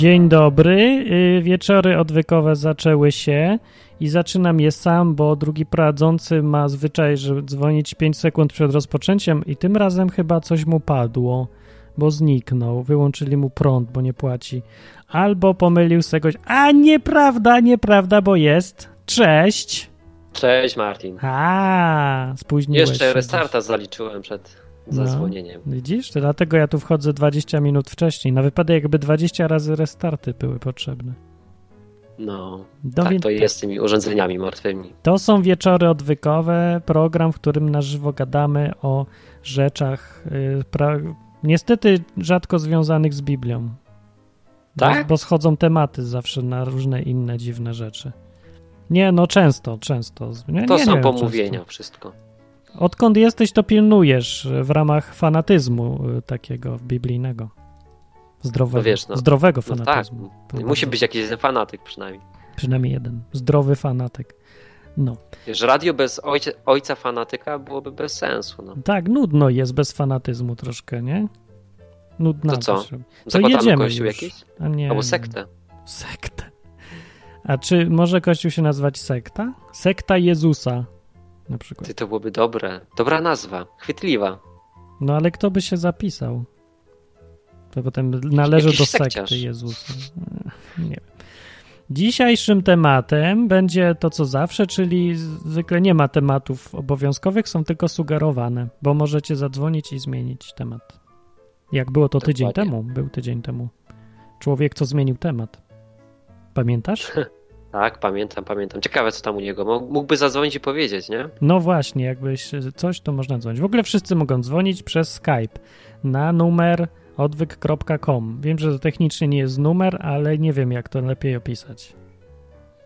Dzień dobry. Y, Wieczory odwykowe zaczęły się i zaczynam je sam, bo drugi prowadzący ma zwyczaj, że dzwonić 5 sekund przed rozpoczęciem i tym razem chyba coś mu padło, bo zniknął. Wyłączyli mu prąd, bo nie płaci. Albo pomylił z czegoś. A nieprawda, nieprawda, bo jest. Cześć. Cześć Martin. A, spóźniłeś Jeszcze się. restarta zaliczyłem przed zadzwonieniem. Widzisz? To dlatego ja tu wchodzę 20 minut wcześniej, na wypadek jakby 20 razy restarty były potrzebne. No, No tak to jest z tymi urządzeniami martwymi. To są wieczory odwykowe, program, w którym na żywo gadamy o rzeczach, y, pra... niestety rzadko związanych z Biblią. Tak? Bo, bo schodzą tematy zawsze na różne inne dziwne rzeczy. Nie, no często, często. Nie, To nie, są pomówienia, często. wszystko. Odkąd jesteś, to pilnujesz w ramach fanatyzmu y, takiego biblijnego. Zdrowego. No wiesz, no. Zdrowego No tak, fanatyzmu. To musi być jakiś fanatyk przynajmniej. Przynajmniej jeden. Zdrowy fanatyk. No. Wiesz, radio bez ojca, ojca fanatyka byłoby bez sensu. No. Tak, nudno jest bez fanatyzmu troszkę, nie? Nudno. To co? To Zakładamy jedziemy kościół już. jakiś? A nie. Albo sektę. Sektę. A czy może kościół się nazywać sekta? Sekta Jezusa na przykład. Ty, to byłoby dobre. Dobra nazwa. Chwytliwa. No ale kto by się zapisał? To potem należy Jakiś do sekciarz. sekty Jezusa. Nie wiem. Dzisiejszym tematem będzie to, co zawsze, czyli zwykle nie ma tematów obowiązkowych, są tylko sugerowane, bo możecie zadzwonić i zmienić temat. Jak było to tydzień Dokładnie. temu? Był tydzień temu. Człowiek, co zmienił temat. Pamiętasz? Tak, pamiętam, pamiętam. Ciekawe, co tam u niego. Mó- Mógłby zadzwonić i powiedzieć, nie? No właśnie, jakbyś coś, to można dzwonić. W ogóle wszyscy mogą dzwonić przez Skype na numer odwyk.com. Wiem, że to technicznie nie jest numer, ale nie wiem, jak to lepiej opisać.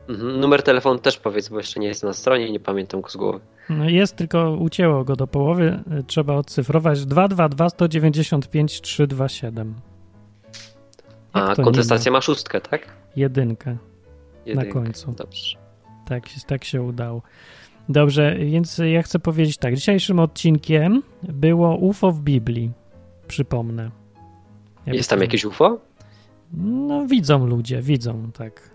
Mhm. Numer telefonu też powiedz, bo jeszcze nie jest na stronie i nie pamiętam go z głowy. No jest, tylko ucięło go do połowy. y, Trzeba odcyfrować 222 195 327. Jak A kontestacja ma szóstkę, tak? ma? Jedynkę. Jedynkę. końcu. Dobrze. Tak, się- tak się udało. Dobrze, więc ja chcę powiedzieć tak. Dzisiejszym odcinkiem było UFO w Biblii. Przypomnę. Jest tam jakieś UFO? No, widzą ludzie, widzą, tak.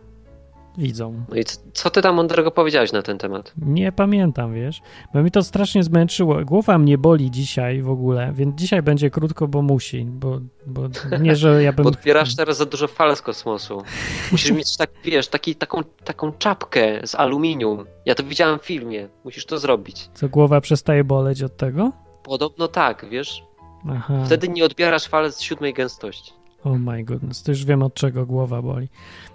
Widzą. No i co ty tam mądrego powiedziałeś na ten temat? Nie pamiętam, wiesz, bo mi to strasznie zmęczyło. Głowa mnie boli dzisiaj w ogóle, więc dzisiaj będzie krótko, bo musi, bo, bo nie, że ja bym... Bo odbierasz teraz za dużo fal z kosmosu. Musisz mieć tak, wiesz, taki, taką, taką czapkę z aluminium. Ja to widziałem w filmie. Musisz to zrobić. Co, głowa przestaje boleć od tego? Podobno tak, wiesz? Aha. Wtedy nie odbierasz fal z siódmej gęstości. Oh my goodness, to już wiem od czego głowa boli.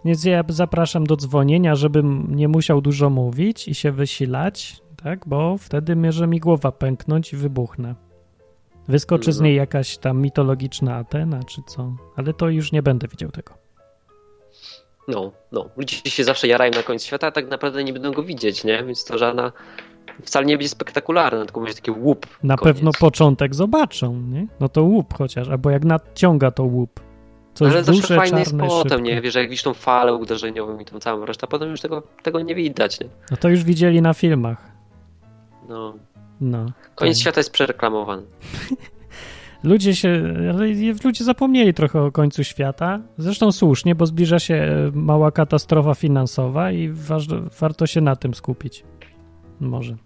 Więc ja zapraszam do dzwonienia, żebym nie musiał dużo mówić i się wysilać, tak? Bo wtedy może mi głowa pęknąć i wybuchnę. Wyskoczy z niej jakaś tam mitologiczna Atena, czy co? Ale to już nie będę widział tego. No, no. Ludzie się zawsze jarają na koniec świata, a tak naprawdę nie będą go widzieć, nie? Więc to żadna... Wcale nie będzie spektakularne, tylko będzie taki łup. Na koniec. pewno początek zobaczą, nie? No to łup chociaż, albo jak nadciąga to łup. Coś Ale duże, zawsze jest czarne, potem, szybkie. nie? Wiesz, jak widzisz tą falę uderzeniową i tą całą resztę, potem już tego, tego nie widać, nie? No to już widzieli na filmach. No. No. Koniec Tak. świata jest przereklamowany. Ludzie się, ale ludzie zapomnieli trochę o końcu świata. Zresztą słusznie, bo zbliża się e, mała katastrofa finansowa i waż, warto się na tym skupić. Może.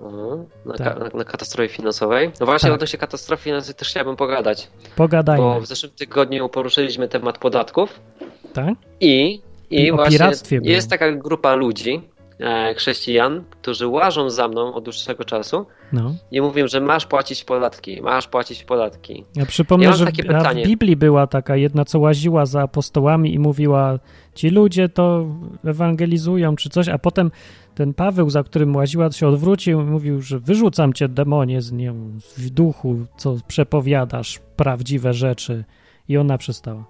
Mhm. Na, Tak. ka- na, katastrofie finansowej. No właśnie, Tak. odnośnie katastrofy finansowej też chciałbym pogadać, Pogadajmy. bo w zeszłym tygodniu poruszyliśmy temat podatków Tak? i, i, I właśnie było. jest taka grupa ludzi, chrześcijan, którzy łażą za mną od dłuższego czasu No. i mówią, że masz płacić podatki, masz płacić podatki. Ja przypomnę, Ja że w, w. Biblii była taka jedna, co łaziła za apostołami i mówiła, ci ludzie to ewangelizują czy coś, a potem ten Paweł, za którym łaziła, się odwrócił i mówił, że wyrzucam cię demonie z nią, w duchu, co przepowiadasz prawdziwe rzeczy. I ona przestała.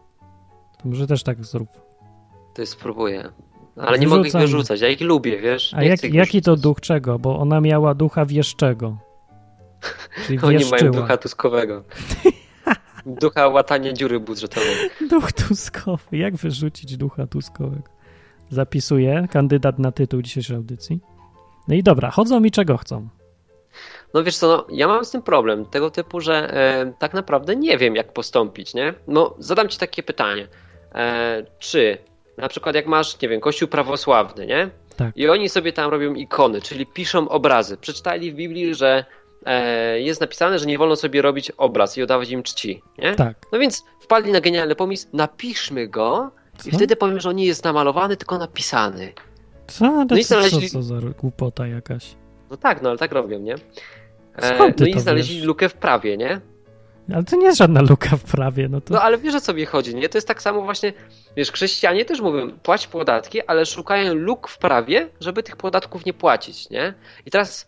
To może też tak zrób. To spróbuję. Ale nie mogę ich wyrzucać, ja ich lubię, wiesz? A jak, jaki to duch czego? Bo ona miała ducha wieszczego. Czyli Oni mają ducha tuskowego. Ducha łatania dziury budżetowej. Duch tuskowy. Jak wyrzucić ducha tuskowego? Zapisuję kandydat na tytuł dzisiejszej audycji. No i dobra, chodzą mi czego chcą. No wiesz co, no, ja mam z tym problem, tego typu, że e, tak naprawdę nie wiem jak postąpić, nie? No zadam ci takie pytanie. e, czy na przykład jak masz, nie wiem, kościół prawosławny, nie? Tak. I oni sobie tam robią ikony, czyli piszą obrazy. Przeczytali w Biblii, że e, jest napisane, że nie wolno sobie robić obraz i oddawać im czci, nie? Tak. No więc wpadli na genialny pomysł, napiszmy go Co? i wtedy powiem, że on nie jest namalowany, tylko napisany. Co? No i co, co, znaleźli- co za głupota jakaś. No tak, no ale tak robią, nie? Skąd ty no i znaleźli wiesz? lukę w prawie, nie? Ale to nie jest żadna luka w prawie, no to... No ale wiesz o co mi chodzi, nie? To jest tak samo właśnie, wiesz, chrześcijanie też mówią, płać podatki, ale szukają luk w prawie, żeby tych podatków nie płacić, nie? I teraz,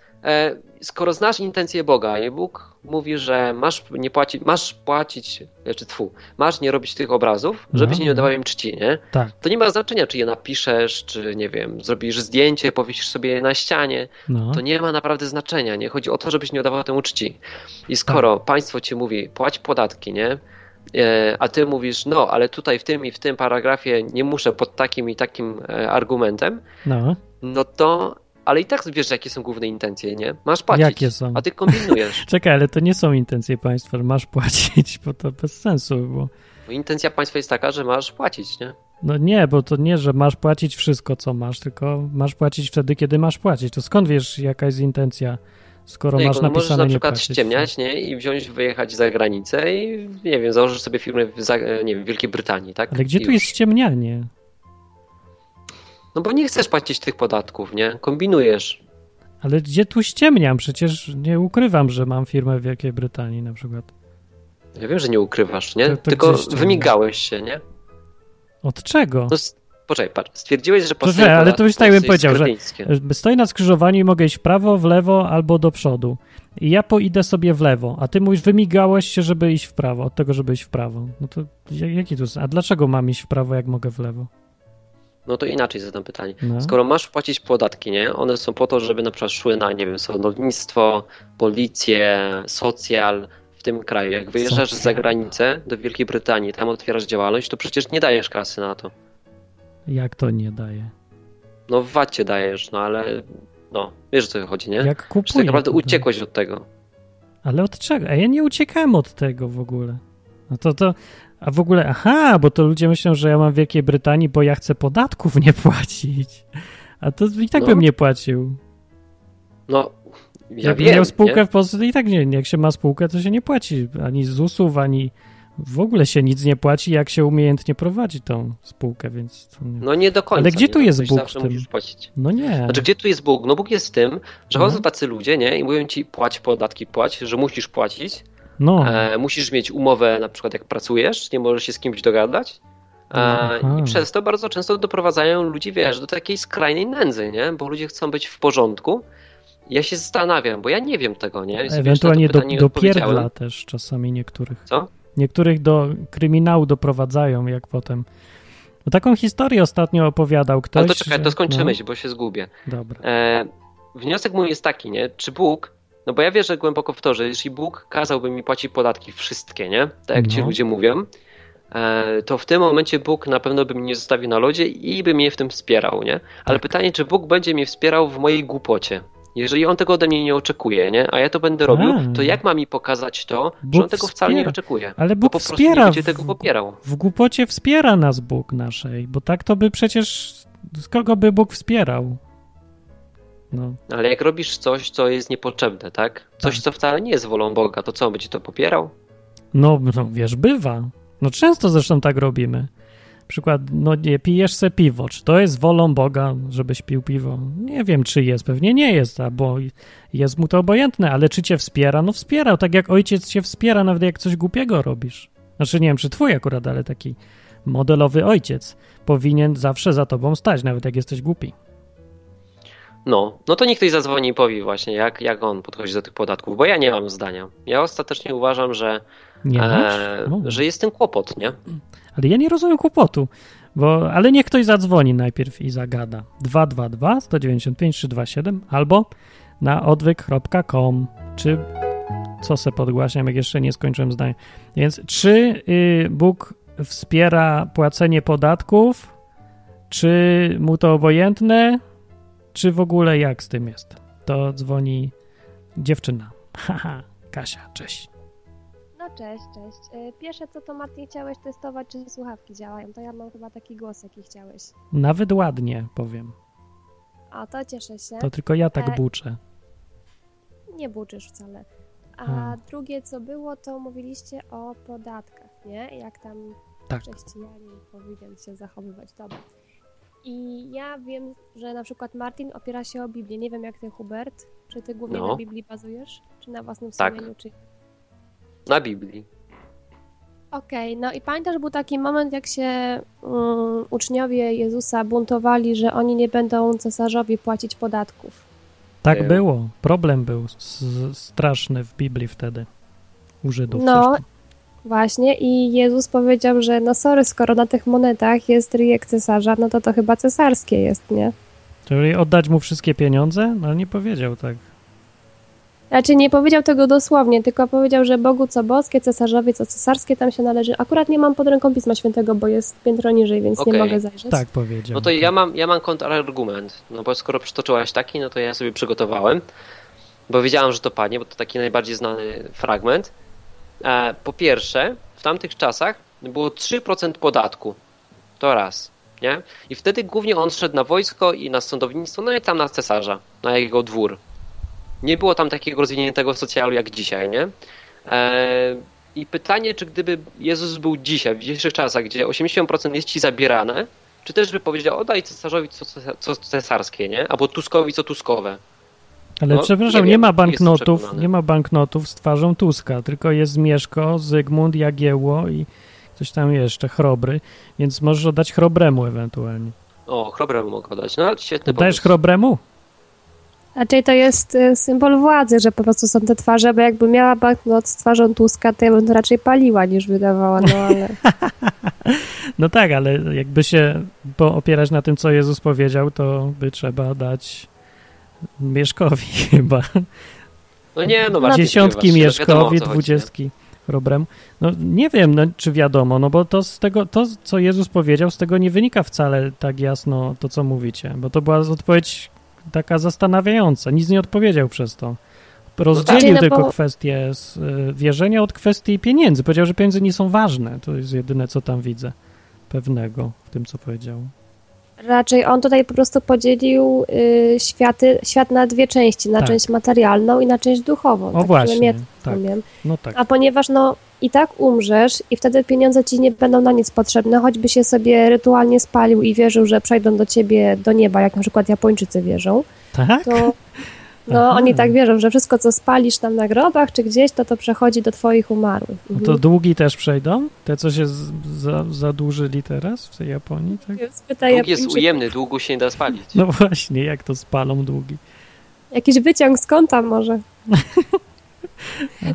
skoro znasz intencję Boga i Bóg mówi, że masz nie płacić, masz płacić, czy tfu, masz nie robić tych obrazów, żebyś No, nie oddawał im czci, nie? Tak, To nie ma znaczenia, czy je napiszesz, czy nie wiem, zrobisz zdjęcie, powiesisz sobie je na ścianie, no. to nie ma naprawdę znaczenia, nie? Chodzi o to, żebyś nie oddawał temu czci. I skoro Tak. państwo ci mówi, płać podatki, nie? E, A ty mówisz, no, ale tutaj w tym i w tym paragrafie nie muszę pod takim i takim e, argumentem, no. no to, ale i tak wiesz, jakie są główne intencje, nie? Masz płacić, Jakie są? a ty kombinujesz. Czekaj, ale to nie są intencje państwa, że masz płacić, bo to bez sensu było. Bo intencja państwa jest taka, że masz płacić, nie? No nie, bo to nie, że masz płacić wszystko, co masz, tylko masz płacić wtedy, kiedy masz płacić. To skąd wiesz, jaka jest intencja, skoro No, masz no możesz napisane na przykład płacić? ściemniać, nie? I wziąć, wyjechać za granicę i, nie wiem, założysz sobie firmę w, nie wiem, Wielkiej Brytanii, tak? Ale gdzie I tu już. jest ściemnianie? No bo nie chcesz płacić tych podatków, nie? Kombinujesz. Ale gdzie tu ściemniam? Przecież nie ukrywam, że mam firmę w Wielkiej Brytanii na przykład. Ja wiem, że nie ukrywasz, nie? To- to Tylko wymigałeś się, nie? Od czego? No, poczekaj, patrz, stwierdziłeś, że płacenie że, ale to już tak bym powiedział, że- kretyńskie. Stoję na skrzyżowaniu i mogę iść w prawo, w lewo albo do przodu. I ja poidę sobie w lewo, a ty mówisz, wymigałeś się, żeby iść w prawo, od tego, żeby iść w prawo. No to ja- jaki tu? A dlaczego mam iść w prawo, jak mogę w lewo? No to inaczej zadam pytanie. No. Skoro masz płacić podatki, nie? One są po to, żeby na przykład szły na, nie wiem, sądownictwo, policję, socjal w tym kraju. Jak wyjeżdżasz Socjal. za granicę do Wielkiej Brytanii, tam otwierasz działalność, to przecież nie dajesz kasy na to. Jak to nie daje? No w VAT dajesz, no ale no, wiesz o co chodzi, nie? Jak kupuję? tak naprawdę to daję. uciekłeś od tego. Ale od czego? A ja nie uciekałem od tego w ogóle. No to to. A w ogóle, aha, bo to ludzie myślą, że ja mam w Wielkiej Brytanii, bo ja chcę podatków nie płacić. A to i tak No. bym nie płacił. No, ja Jakbym miał spółkę nie? w Polsce, to i tak nie. Jak się ma spółkę, to się nie płaci ani ZUS-ów, ani w ogóle się nic nie płaci, jak się umiejętnie prowadzi tą spółkę, więc nie. No nie do końca. Ale gdzie nie? tu No, jest Bóg w tym? musisz płacić. No nie. Znaczy, gdzie tu jest Bóg? No Bóg jest w tym, że chodzą tacy ludzie, nie? I mówią ci płać podatki, płać, że musisz płacić. No, E, musisz mieć umowę, na przykład jak pracujesz, nie możesz się z kimś dogadać. E. I przez to bardzo często doprowadzają ludzi, wiesz, do takiej skrajnej nędzy, nie? Bo ludzie chcą być w porządku. Ja się zastanawiam, bo ja nie wiem tego, nie? Więc ewentualnie do, pytanie nie do odpowiedziałem. pierdla też czasami niektórych. Co? Niektórych do kryminału doprowadzają, jak potem. Bo taką historię ostatnio opowiadał ktoś. Ale to czekaj, że- to skończymy no, się, bo się zgubię. Dobra. E, wniosek mój jest taki, nie? Czy Bóg, no bo ja wierzę głęboko w to, że jeśli Bóg kazałby mi płacić podatki wszystkie, nie? Tak jak ci No. ludzie mówią, e, to w tym momencie Bóg na pewno by mnie zostawił na lodzie i by mnie w tym wspierał, nie? Ale Tak. pytanie, czy Bóg będzie mnie wspierał w mojej głupocie? Jeżeli on tego ode mnie nie oczekuje, nie? A ja to będę robił, A. to jak ma mi pokazać to, że Bóg on tego wcale nie oczekuje? Ale Bóg po prostu wspiera. nie będzie tego popierał. W głupocie wspiera nas Bóg naszej, bo tak to by przecież. Z kogo by Bóg wspierał? No. Ale jak robisz coś, co jest niepotrzebne, tak? Coś, Tak. co wcale nie jest wolą Boga, to co, on będzie to popierał? No, no wiesz, bywa. No często zresztą tak robimy. Przykład, no nie pijesz se piwo. Czy to jest wolą Boga, żebyś pił piwo? Nie wiem, czy jest. Pewnie nie jest, albo jest mu to obojętne, ale czy cię wspiera? No wspiera, tak jak ojciec cię wspiera, nawet jak coś głupiego robisz. Znaczy, nie wiem, czy twój akurat, ale taki modelowy ojciec powinien zawsze za tobą stać, nawet jak jesteś głupi. No, no to niech ktoś zadzwoni i powie właśnie, jak, jak on podchodzi do tych podatków, bo ja nie mam zdania. Ja ostatecznie uważam, że, e, że jest ten kłopot, nie? Ale ja nie rozumiem kłopotu. Bo, ale niech ktoś zadzwoni najpierw i zagada. 222 195 327 albo na odwyk.com czy co se podgłaśniam, jak jeszcze nie skończyłem zdania. Więc czy y, Bóg wspiera płacenie podatków? Czy mu to obojętne? Czy w ogóle jak z tym jest? To dzwoni dziewczyna. Haha, Kasia, cześć. No cześć, cześć. E, pierwsze co to Martin chciałeś testować, czy słuchawki działają. To ja mam chyba taki głos, jaki chciałeś. Nawet ładnie, powiem. A to cieszę się. To tylko ja tak E, buczę. Nie buczysz wcale. A Hmm. drugie co było, to mówiliście o podatkach, nie? Jak tam Tak. chrześcijanin powinien się zachowywać. Dobra. I ja wiem, że na przykład Martin opiera się o Biblię. Nie wiem jak ty, Hubert. Czy ty głównie No. na Biblii bazujesz? Czy na własnym Tak. sumieniu? Czy... Na Biblii. Okej, no i pamiętasz, był taki moment, jak się mm, uczniowie Jezusa buntowali, że oni nie będą cesarzowi płacić podatków. Tak Był. było. Problem był straszny w Biblii wtedy. U Żydów. No. zresztą. Właśnie i Jezus powiedział, że no sorry, skoro na tych monetach jest ryjek cesarza, no to to chyba cesarskie jest, nie? Czyli oddać mu wszystkie pieniądze? No nie powiedział tak. Znaczy nie powiedział tego dosłownie, tylko powiedział, że Bogu co boskie, cesarzowi co cesarskie tam się należy. Akurat nie mam pod ręką Pisma Świętego, bo jest piętro niżej, więc Okej. nie mogę zajrzeć. Tak powiedział. No to ja mam, ja mam kontrargument. No bo skoro przytoczyłaś taki, no to ja sobie przygotowałem. Bo wiedziałam, że to padnie, bo to taki najbardziej znany fragment. E, po pierwsze, w tamtych czasach było 3% podatku. To raz. Nie? I wtedy głównie on szedł na wojsko i na sądownictwo, no i tam na cesarza, na jego dwór. Nie było tam takiego rozwiniętego socjalu jak dzisiaj, nie? E, I pytanie, czy gdyby Jezus był dzisiaj, w dzisiejszych czasach, gdzie 80% jest ci zabierane, czy też by powiedział, oddaj cesarzowi co, co cesarskie, nie? Albo Tuskowi co tuskowe. Ale No, przepraszam, nie nie, ma banknotów, nie ma banknotów z twarzą Tuska, tylko jest Mieszko, Zygmunt, Jagiełło i coś tam jeszcze, Chrobry, więc możesz oddać Chrobremu ewentualnie. O, chrobremu mogę dać. No, świetny Oddajesz pomysł. Chrobremu? Raczej to jest y, symbol władzy, że po prostu są te twarze, bo jakby miała banknot z twarzą Tuska, to ja bym to raczej paliła niż wydawała, no ale... No tak, ale jakby się po- opierać na tym, co Jezus powiedział, to by trzeba dać Mieszkowi chyba. No nie, no właśnie. Dziesiątki wiadomo, o Mieszkowi, dwudziestki Chrobremu. No nie wiem, no, czy wiadomo, no bo to z tego, to co Jezus powiedział, z tego nie wynika wcale tak jasno to, co mówicie, bo to była odpowiedź taka zastanawiająca. Nic nie odpowiedział przez to. Rozdzielił no tylko bo- kwestię z, y, wierzenia od kwestii pieniędzy. Powiedział, że pieniądze nie są ważne. To jest jedyne, co tam widzę pewnego w tym, co powiedział. Raczej on tutaj po prostu podzielił y, światy, świat na dwie części, na Tak. część materialną i na część duchową. O tak właśnie, tak. rozumiem. No tak. A ponieważ no i tak umrzesz i wtedy pieniądze ci nie będą na nic potrzebne, choćby się sobie rytualnie spalił i wierzył, że przejdą do ciebie do nieba, jak na przykład Japończycy wierzą, Tak? to no Aha. oni tak wierzą, że wszystko co spalisz tam na grobach czy gdzieś, to to przechodzi do twoich umarłych. No Mhm. to długi też przejdą? Te, co się z, za, zadłużyli teraz w tej Japonii, tak? Dług jest ujemny, długu się nie da spalić. No właśnie, jak to spalą długi? Jakiś wyciąg z kąta może.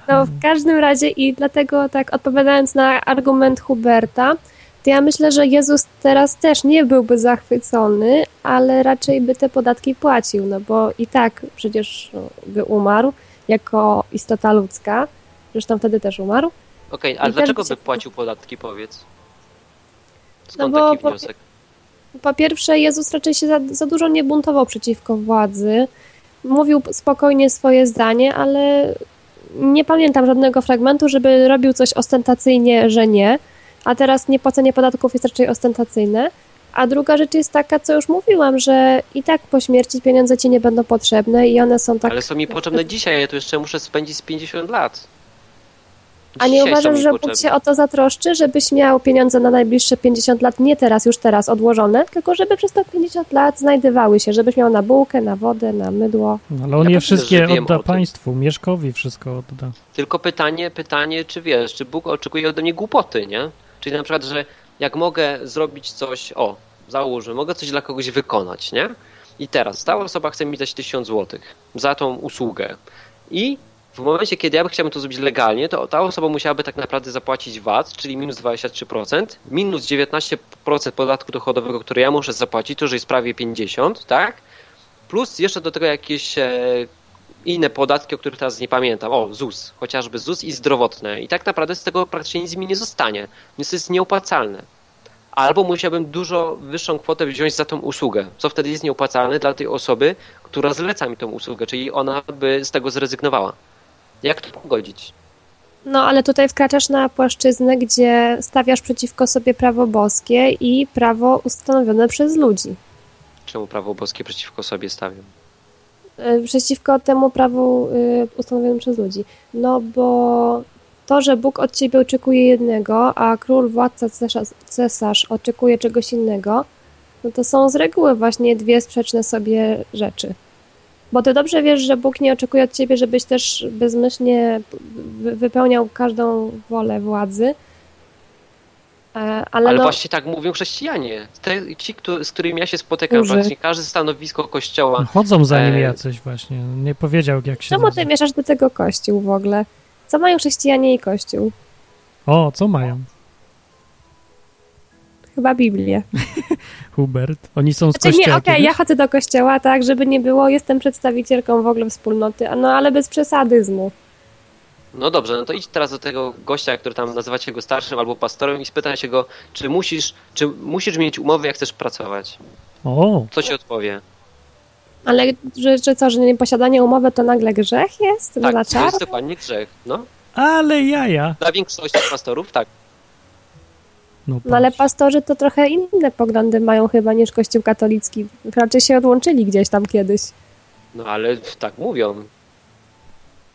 No w każdym razie i dlatego tak odpowiadając na argument Huberta, to ja myślę, że Jezus teraz też nie byłby zachwycony, ale raczej by te podatki płacił, no bo i tak przecież no, by umarł jako istota ludzka, zresztą wtedy też umarł. Okej, ale I dlaczego by się- płacił podatki, powiedz? No Skąd bo taki po- wniosek? Po pierwsze, Jezus raczej się za, za dużo nie buntował przeciwko władzy. Mówił spokojnie swoje zdanie, ale nie pamiętam żadnego fragmentu, żeby robił coś ostentacyjnie, że nie. A teraz niepłacenie podatków jest raczej ostentacyjne. A druga rzecz jest taka, co już mówiłam, że i tak po śmierci pieniądze ci nie będą potrzebne i one są tak. Ale są mi potrzebne dzisiaj, a ja tu jeszcze muszę spędzić z 50 lat. A nie Dzisiaj uważasz, że Bóg się o to zatroszczy, żebyś miał pieniądze na najbliższe 50 lat, nie teraz, już teraz odłożone, tylko żeby przez te 50 lat znajdywały się, żebyś miał na bułkę, na wodę, na mydło. No, ale on Ja je wszystkie odda państwu, Mieszkowi wszystko odda. Tylko pytanie, pytanie, czy wiesz, czy Bóg oczekuje ode mnie głupoty, nie? Czyli na przykład, że jak mogę zrobić coś, o, załóżmy, mogę coś dla kogoś wykonać, nie? I teraz ta osoba chce mi dać 1000 zł za tą usługę. I w momencie, kiedy ja chciałbym to zrobić legalnie, to ta osoba musiałaby tak naprawdę zapłacić VAT, czyli minus 23%, minus 19% podatku dochodowego, który ja muszę zapłacić, to już jest prawie 50, tak? Plus jeszcze do tego jakieś e, inne podatki, o których teraz nie pamiętam. O, ZUS, chociażby ZUS i zdrowotne. I tak naprawdę z tego praktycznie nic mi nie zostanie. Więc to jest nieopłacalne. Albo musiałbym dużo wyższą kwotę wziąć za tą usługę, co wtedy jest nieopłacalne dla tej osoby, która zleca mi tą usługę, czyli ona by z tego zrezygnowała. Jak to pogodzić? No, ale tutaj wkraczasz na płaszczyznę, gdzie stawiasz przeciwko sobie prawo boskie i prawo ustanowione przez ludzi. Czemu prawo boskie przeciwko sobie stawiam? Y, Przeciwko temu prawu y, ustanowionemu przez ludzi. No, bo to, że Bóg od ciebie oczekuje jednego, a król, władca, cesarz, cesarz oczekuje czegoś innego, no to są z reguły właśnie dwie sprzeczne sobie rzeczy. Bo ty dobrze wiesz, że Bóg nie oczekuje od ciebie, żebyś też bezmyślnie wy- wypełniał każdą wolę władzy. E, Ale, Ale no, właśnie tak mówią chrześcijanie. Te, ci, któ- z którymi ja się spotykam, Którzy? praktycznie każde stanowisko kościoła. Chodzą za nim E, jacyś właśnie. Nie powiedział, jak się czemu ty mieszasz do tego kościół w ogóle? Co mają chrześcijanie i kościół? O, co mają? Chyba Biblię. Hubert. Oni są z Znaczy nie, kościoła. okej, kiedyś? ja chodzę do kościoła, tak, żeby nie było, jestem przedstawicielką w ogóle wspólnoty, no ale bez przesadyzmu. No dobrze, no to idź teraz do tego gościa, który tam nazywacie go starszym albo pastorem i spytaj się go, czy musisz, czy musisz mieć umowę, jak chcesz pracować. O, Co ci odpowie? Ale że, że co, że nieposiadanie umowy to nagle grzech jest? Tak, Za to jest dokładnie grzech. No, ale jaja. dla większości pastorów tak. No, No ale pastorzy to trochę inne poglądy mają chyba niż kościół katolicki. Raczej się odłączyli gdzieś tam kiedyś. No ale tak mówią.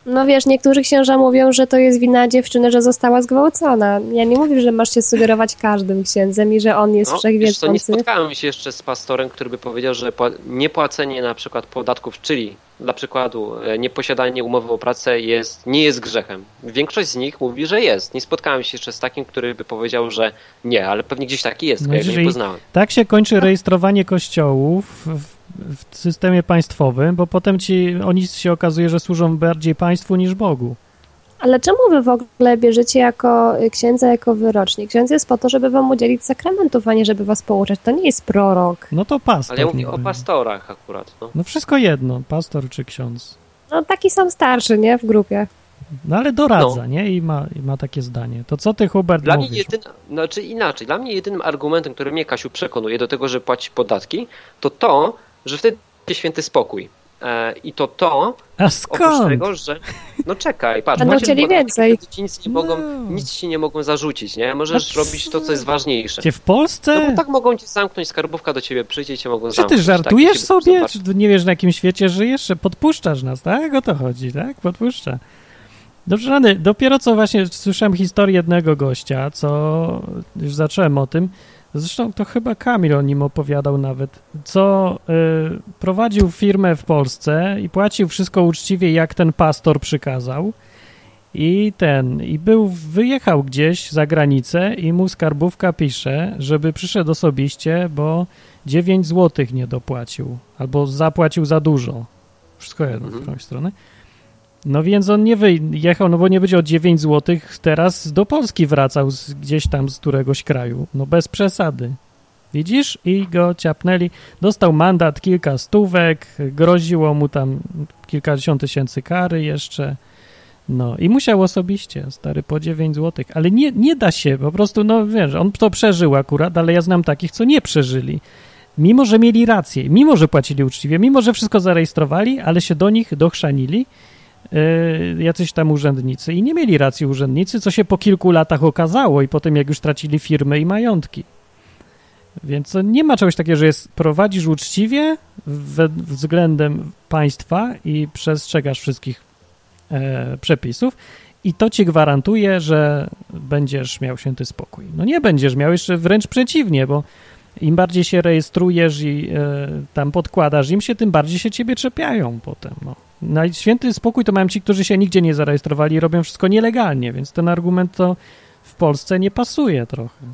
No wiesz, niektórzy księża mówią, że to jest wina dziewczyny, że została zgwałcona. Ja nie mówię, że masz się sugerować każdym księdzem i że on jest No, wiesz co, nie wszechwiedzący. spotkałem się jeszcze z pastorem, który by powiedział, że pła- niepłacenie na przykład podatków, czyli dla przykładu e, nieposiadanie umowy o pracę jest, nie jest grzechem. Większość z nich mówi, że jest. Nie spotkałem się jeszcze z takim, który by powiedział, że nie, ale pewnie gdzieś taki jest, No ja nie poznałem. Tak się kończy rejestrowanie kościołów w, w systemie państwowym, bo potem ci oni się okazuje, że służą bardziej państwu niż Bogu. Ale czemu wy w ogóle bierzecie jako y, księdza, jako wyrocznik? Ksiądz jest po to, żeby wam udzielić sakramentów, a nie żeby was pouczać. To nie jest prorok. No to pastor. Ale ja mówię o pastorach akurat. No. No wszystko jedno, pastor czy ksiądz. No taki sam starszy, nie? W grupie. No ale doradza, nie? I ma, I ma takie zdanie. To co ty, Hubert, Dla mnie mówisz? jedyna, znaczy inaczej, dla mnie jedynym argumentem, który mnie Kasiu przekonuje do tego, że płaci podatki, to to, że wtedy święty spokój. E, I to to, A oprócz skąd? tego, że no czekaj, patrz, Będą chcieli więcej. ci nic nie mogą, No. nic ci nie mogą zarzucić, nie? Możesz No robić to, co jest ważniejsze. Gdzie w No Polsce? bo tak mogą cię zamknąć, skarbówka do ciebie przyjdzie i cię mogą Czy zamknąć. ty żartujesz tak, sobie? Czy nie wiesz, na jakim świecie żyjesz? Że Podpuszczasz nas, tak? O to chodzi, tak? Podpuszcza. Dobrze, rany, dopiero co właśnie słyszałem historię jednego gościa, co już zacząłem o tym. Zresztą to chyba Kamil o nim opowiadał nawet, co y, prowadził firmę w Polsce i płacił wszystko uczciwie, jak ten pastor przykazał. I ten, i był, wyjechał gdzieś za granicę i mu skarbówka pisze, żeby przyszedł osobiście, bo 9 zł nie dopłacił, albo zapłacił za dużo. Wszystko jedno w Mhm. którąś stronę. No więc on nie wyjechał, no bo nie będzie o 9 zł teraz do Polski wracał z, gdzieś tam z któregoś kraju. No bez przesady. Widzisz? I go ciapnęli. Dostał mandat, kilka stówek, groziło mu tam kilkadziesiąt tysięcy kary jeszcze. No i musiał osobiście, stary, po 9 zł. Ale nie, nie da się, po prostu, no wiesz, on to przeżył akurat, ale ja znam takich, co nie przeżyli. Mimo, że mieli rację, mimo, że płacili uczciwie, mimo, że wszystko zarejestrowali, ale się do nich dochrzanili jacyś tam urzędnicy i nie mieli racji urzędnicy, co się po kilku latach okazało i potem jak już tracili firmy i majątki. Więc nie ma czegoś takiego, że jest, prowadzisz uczciwie względem państwa i przestrzegasz wszystkich e, przepisów i to ci gwarantuje, że będziesz miał święty spokój. No nie będziesz miał, jeszcze wręcz przeciwnie, bo im bardziej się rejestrujesz i e, tam podkładasz im się, tym bardziej się ciebie czepiają potem. No. Na święty spokój to mają ci, którzy się nigdzie nie zarejestrowali i robią wszystko nielegalnie, więc ten argument to w Polsce nie pasuje trochę.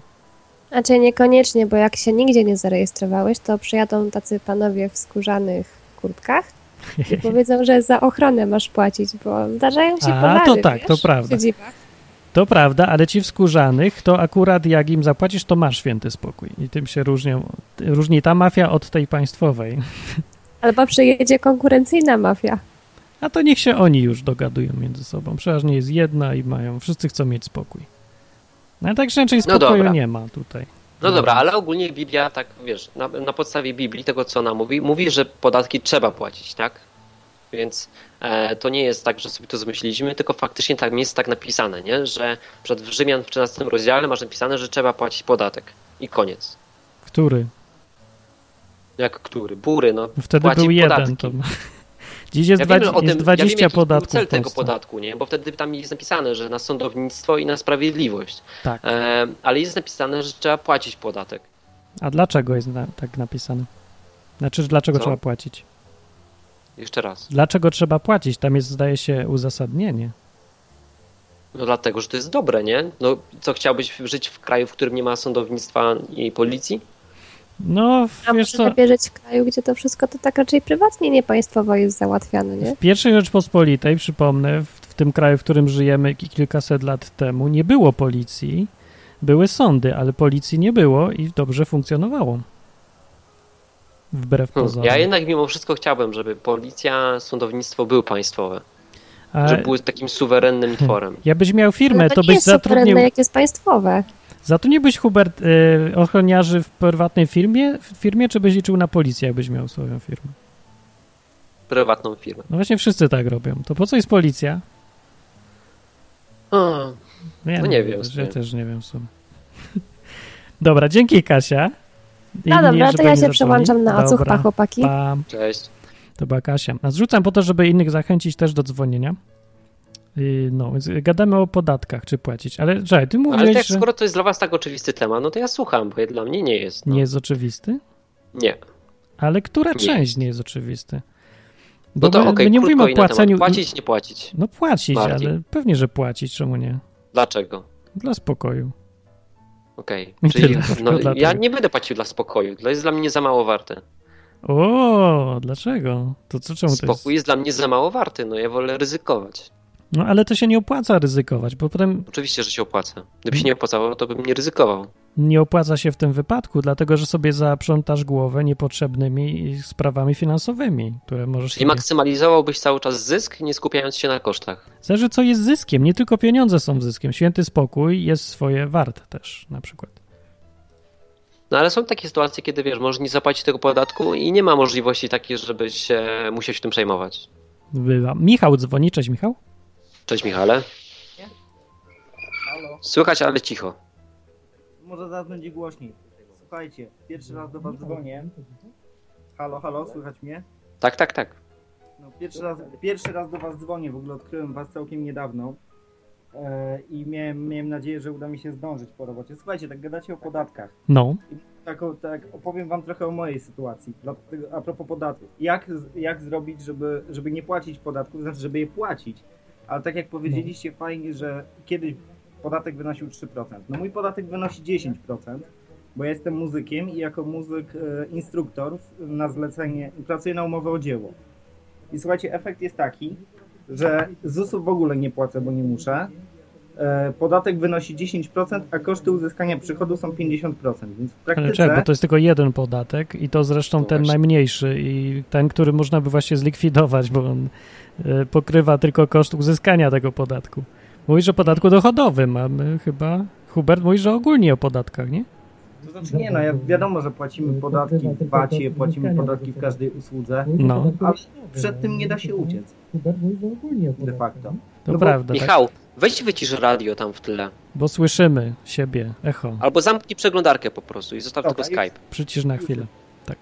Znaczy niekoniecznie, bo jak się nigdzie nie zarejestrowałeś, to przyjadą tacy panowie w skórzanych kurtkach i powiedzą, że za ochronę masz płacić, bo zdarzają się A, pożary, to tak, wiesz, to prawda. To prawda, ale ci w skórzanych, to akurat jak im zapłacisz, to masz święty spokój. I tym się różnią, różni ta mafia od tej państwowej. Albo przyjedzie konkurencyjna mafia. A to niech się oni już dogadują między sobą. Przeważnie jest jedna i mają, wszyscy chcą mieć spokój. No ale tak raczej No spokoju dobra. nie ma tutaj. No dobra, ale ogólnie Biblia, tak wiesz, na, na podstawie Biblii, tego co ona mówi, mówi, że podatki trzeba płacić, tak? Więc e, to nie jest tak, że sobie to zmyśliliśmy, tylko faktycznie tak jest tak napisane, nie? że przed w Rzymian w 13 rozdziale masz napisane, że trzeba płacić podatek. I koniec. Który? Jak który? Bury, no. Wtedy był jeden. To... Dziś jest, Ja dwa, wiem, o jest tym, 20 ja wiem, podatków. cel tego podatku, nie? Bo wtedy tam jest napisane, że na sądownictwo i na sprawiedliwość. Tak. E, ale jest napisane, że trzeba płacić podatek. A dlaczego jest na, tak napisane? Znaczy, dlaczego Co? trzeba płacić? Jeszcze raz. Dlaczego trzeba płacić? Tam jest, zdaje się, uzasadnienie. No dlatego, że to jest dobre, nie? No co, chciałbyś żyć w kraju, w którym nie ma sądownictwa i policji? No, A wiesz może co, lepiej żyć w kraju, gdzie to wszystko to tak raczej prywatnie, nie państwowo jest załatwiane, nie? w pierwszej Rzeczpospolitej, przypomnę, w, w tym kraju, w którym żyjemy ki- kilkaset lat temu, nie było policji, były sądy, ale policji nie było i dobrze funkcjonowało. Wbrew Hmm. pozorom. Ja jednak mimo wszystko chciałbym, żeby policja, sądownictwo były państwowe. A Żeby były takim suwerennym tworem. ja byś miał firmę, Ale to to byś jest zatrudnił... suwerenne, jak jest państwowe. Zatrudniłbyś, Hubert, y, ochroniarzy w prywatnej firmie, w firmie, czy byś liczył na policję, jakbyś miał swoją firmę? Prywatną firmę. No właśnie wszyscy tak robią. To po co jest policja? O, ja No nie wiem Ja sumie. też nie wiem w sumie. Dobra, dzięki Kasia. No Inni, dobra, to ja nie się przełączam na ocuch, Dobra, pa chłopaki. pa. cześć. To była Kasia. A zrzucam po to, żeby innych zachęcić też do dzwonienia. Yy, No, więc gadamy o podatkach, czy płacić. Ale czekaj, ty Ale mówiłeś, tak, że skoro to jest dla was tak oczywisty temat, no to ja słucham, bo dla mnie nie jest. No. nie jest oczywisty. Nie. Ale która Nie część nie jest oczywisty? No to my, okej, my nie mówimy o płaceniu. Płacić, nie płacić. No płacić, Bardziej. ale pewnie, że płacić, czemu nie? Dlaczego? Dla spokoju. Okej. I Czyli no, ja nie będę płacił dla spokoju. To jest dla mnie za mało warte. O, dlaczego? To co, czemu to jest? Spokój jest dla mnie za mało warty. No ja wolę ryzykować. No ale to się nie opłaca ryzykować, bo potem Oczywiście, że się opłaca. Gdyby się nie opłacało, to bym nie ryzykował. nie opłaca się w tym wypadku, dlatego że sobie zaprzątasz głowę niepotrzebnymi sprawami finansowymi, które możesz Czyli sobie... maksymalizowałbyś cały czas zysk, nie skupiając się na kosztach. Zależy, co jest zyskiem. Nie tylko pieniądze są zyskiem. Święty spokój jest swoje wart też, na przykład. No ale są takie sytuacje, kiedy wiesz, możesz nie zapłacić tego podatku i nie ma możliwości takiej, żebyś się musiał się tym przejmować. Bywa. Michał dzwoni. Cześć, Michał. Cześć Michale. Halo, Słychać, ale cicho. może zaraz będzie głośniej. Słuchajcie, pierwszy raz do was dzwonię. Halo, halo, słychać mnie? Tak, tak, tak. No, pierwszy, raz, pierwszy raz do was dzwonię, w ogóle odkryłem was całkiem niedawno. E, I miałem, miałem nadzieję, że uda mi się zdążyć po robocie. Słuchajcie, tak gadacie o podatkach. No. Tak, o, tak opowiem wam trochę o mojej sytuacji. Dlatego, a propos podatków. Jak, z- jak zrobić, żeby, żeby nie płacić podatków, znaczy, żeby je płacić. Ale tak jak powiedzieliście, fajnie, że kiedyś podatek wynosił 3%. No mój podatek wynosi 10%, bo ja jestem muzykiem i jako muzyk e, instruktor na zlecenie pracuję na umowę o dzieło. I słuchajcie, efekt jest taki, że ZUS-u w ogóle nie płacę, bo nie muszę. E, Podatek wynosi 10%, a koszty uzyskania przychodu są 50%, więc w Ale praktyce... czekaj, bo to jest tylko jeden podatek i to zresztą No ten najmniejszy i ten, który można by właśnie zlikwidować, bo on pokrywa tylko koszt uzyskania tego podatku. Mówisz o podatku dochodowym, a my chyba... Hubert mówi, że ogólnie o podatkach, nie? To znaczy nie, no ja, wiadomo, że płacimy podatki w VAT-ie, płacimy podatki w każdej usłudze, No, ale przed tym nie da się uciec, de facto. to No bo- prawda. Tak? Michał, weź wycisz radio tam w tyle. Bo słyszymy siebie, echo. Albo zamknij przeglądarkę po prostu i zostaw Dobra, tylko Skype. Przycisz na chwilę.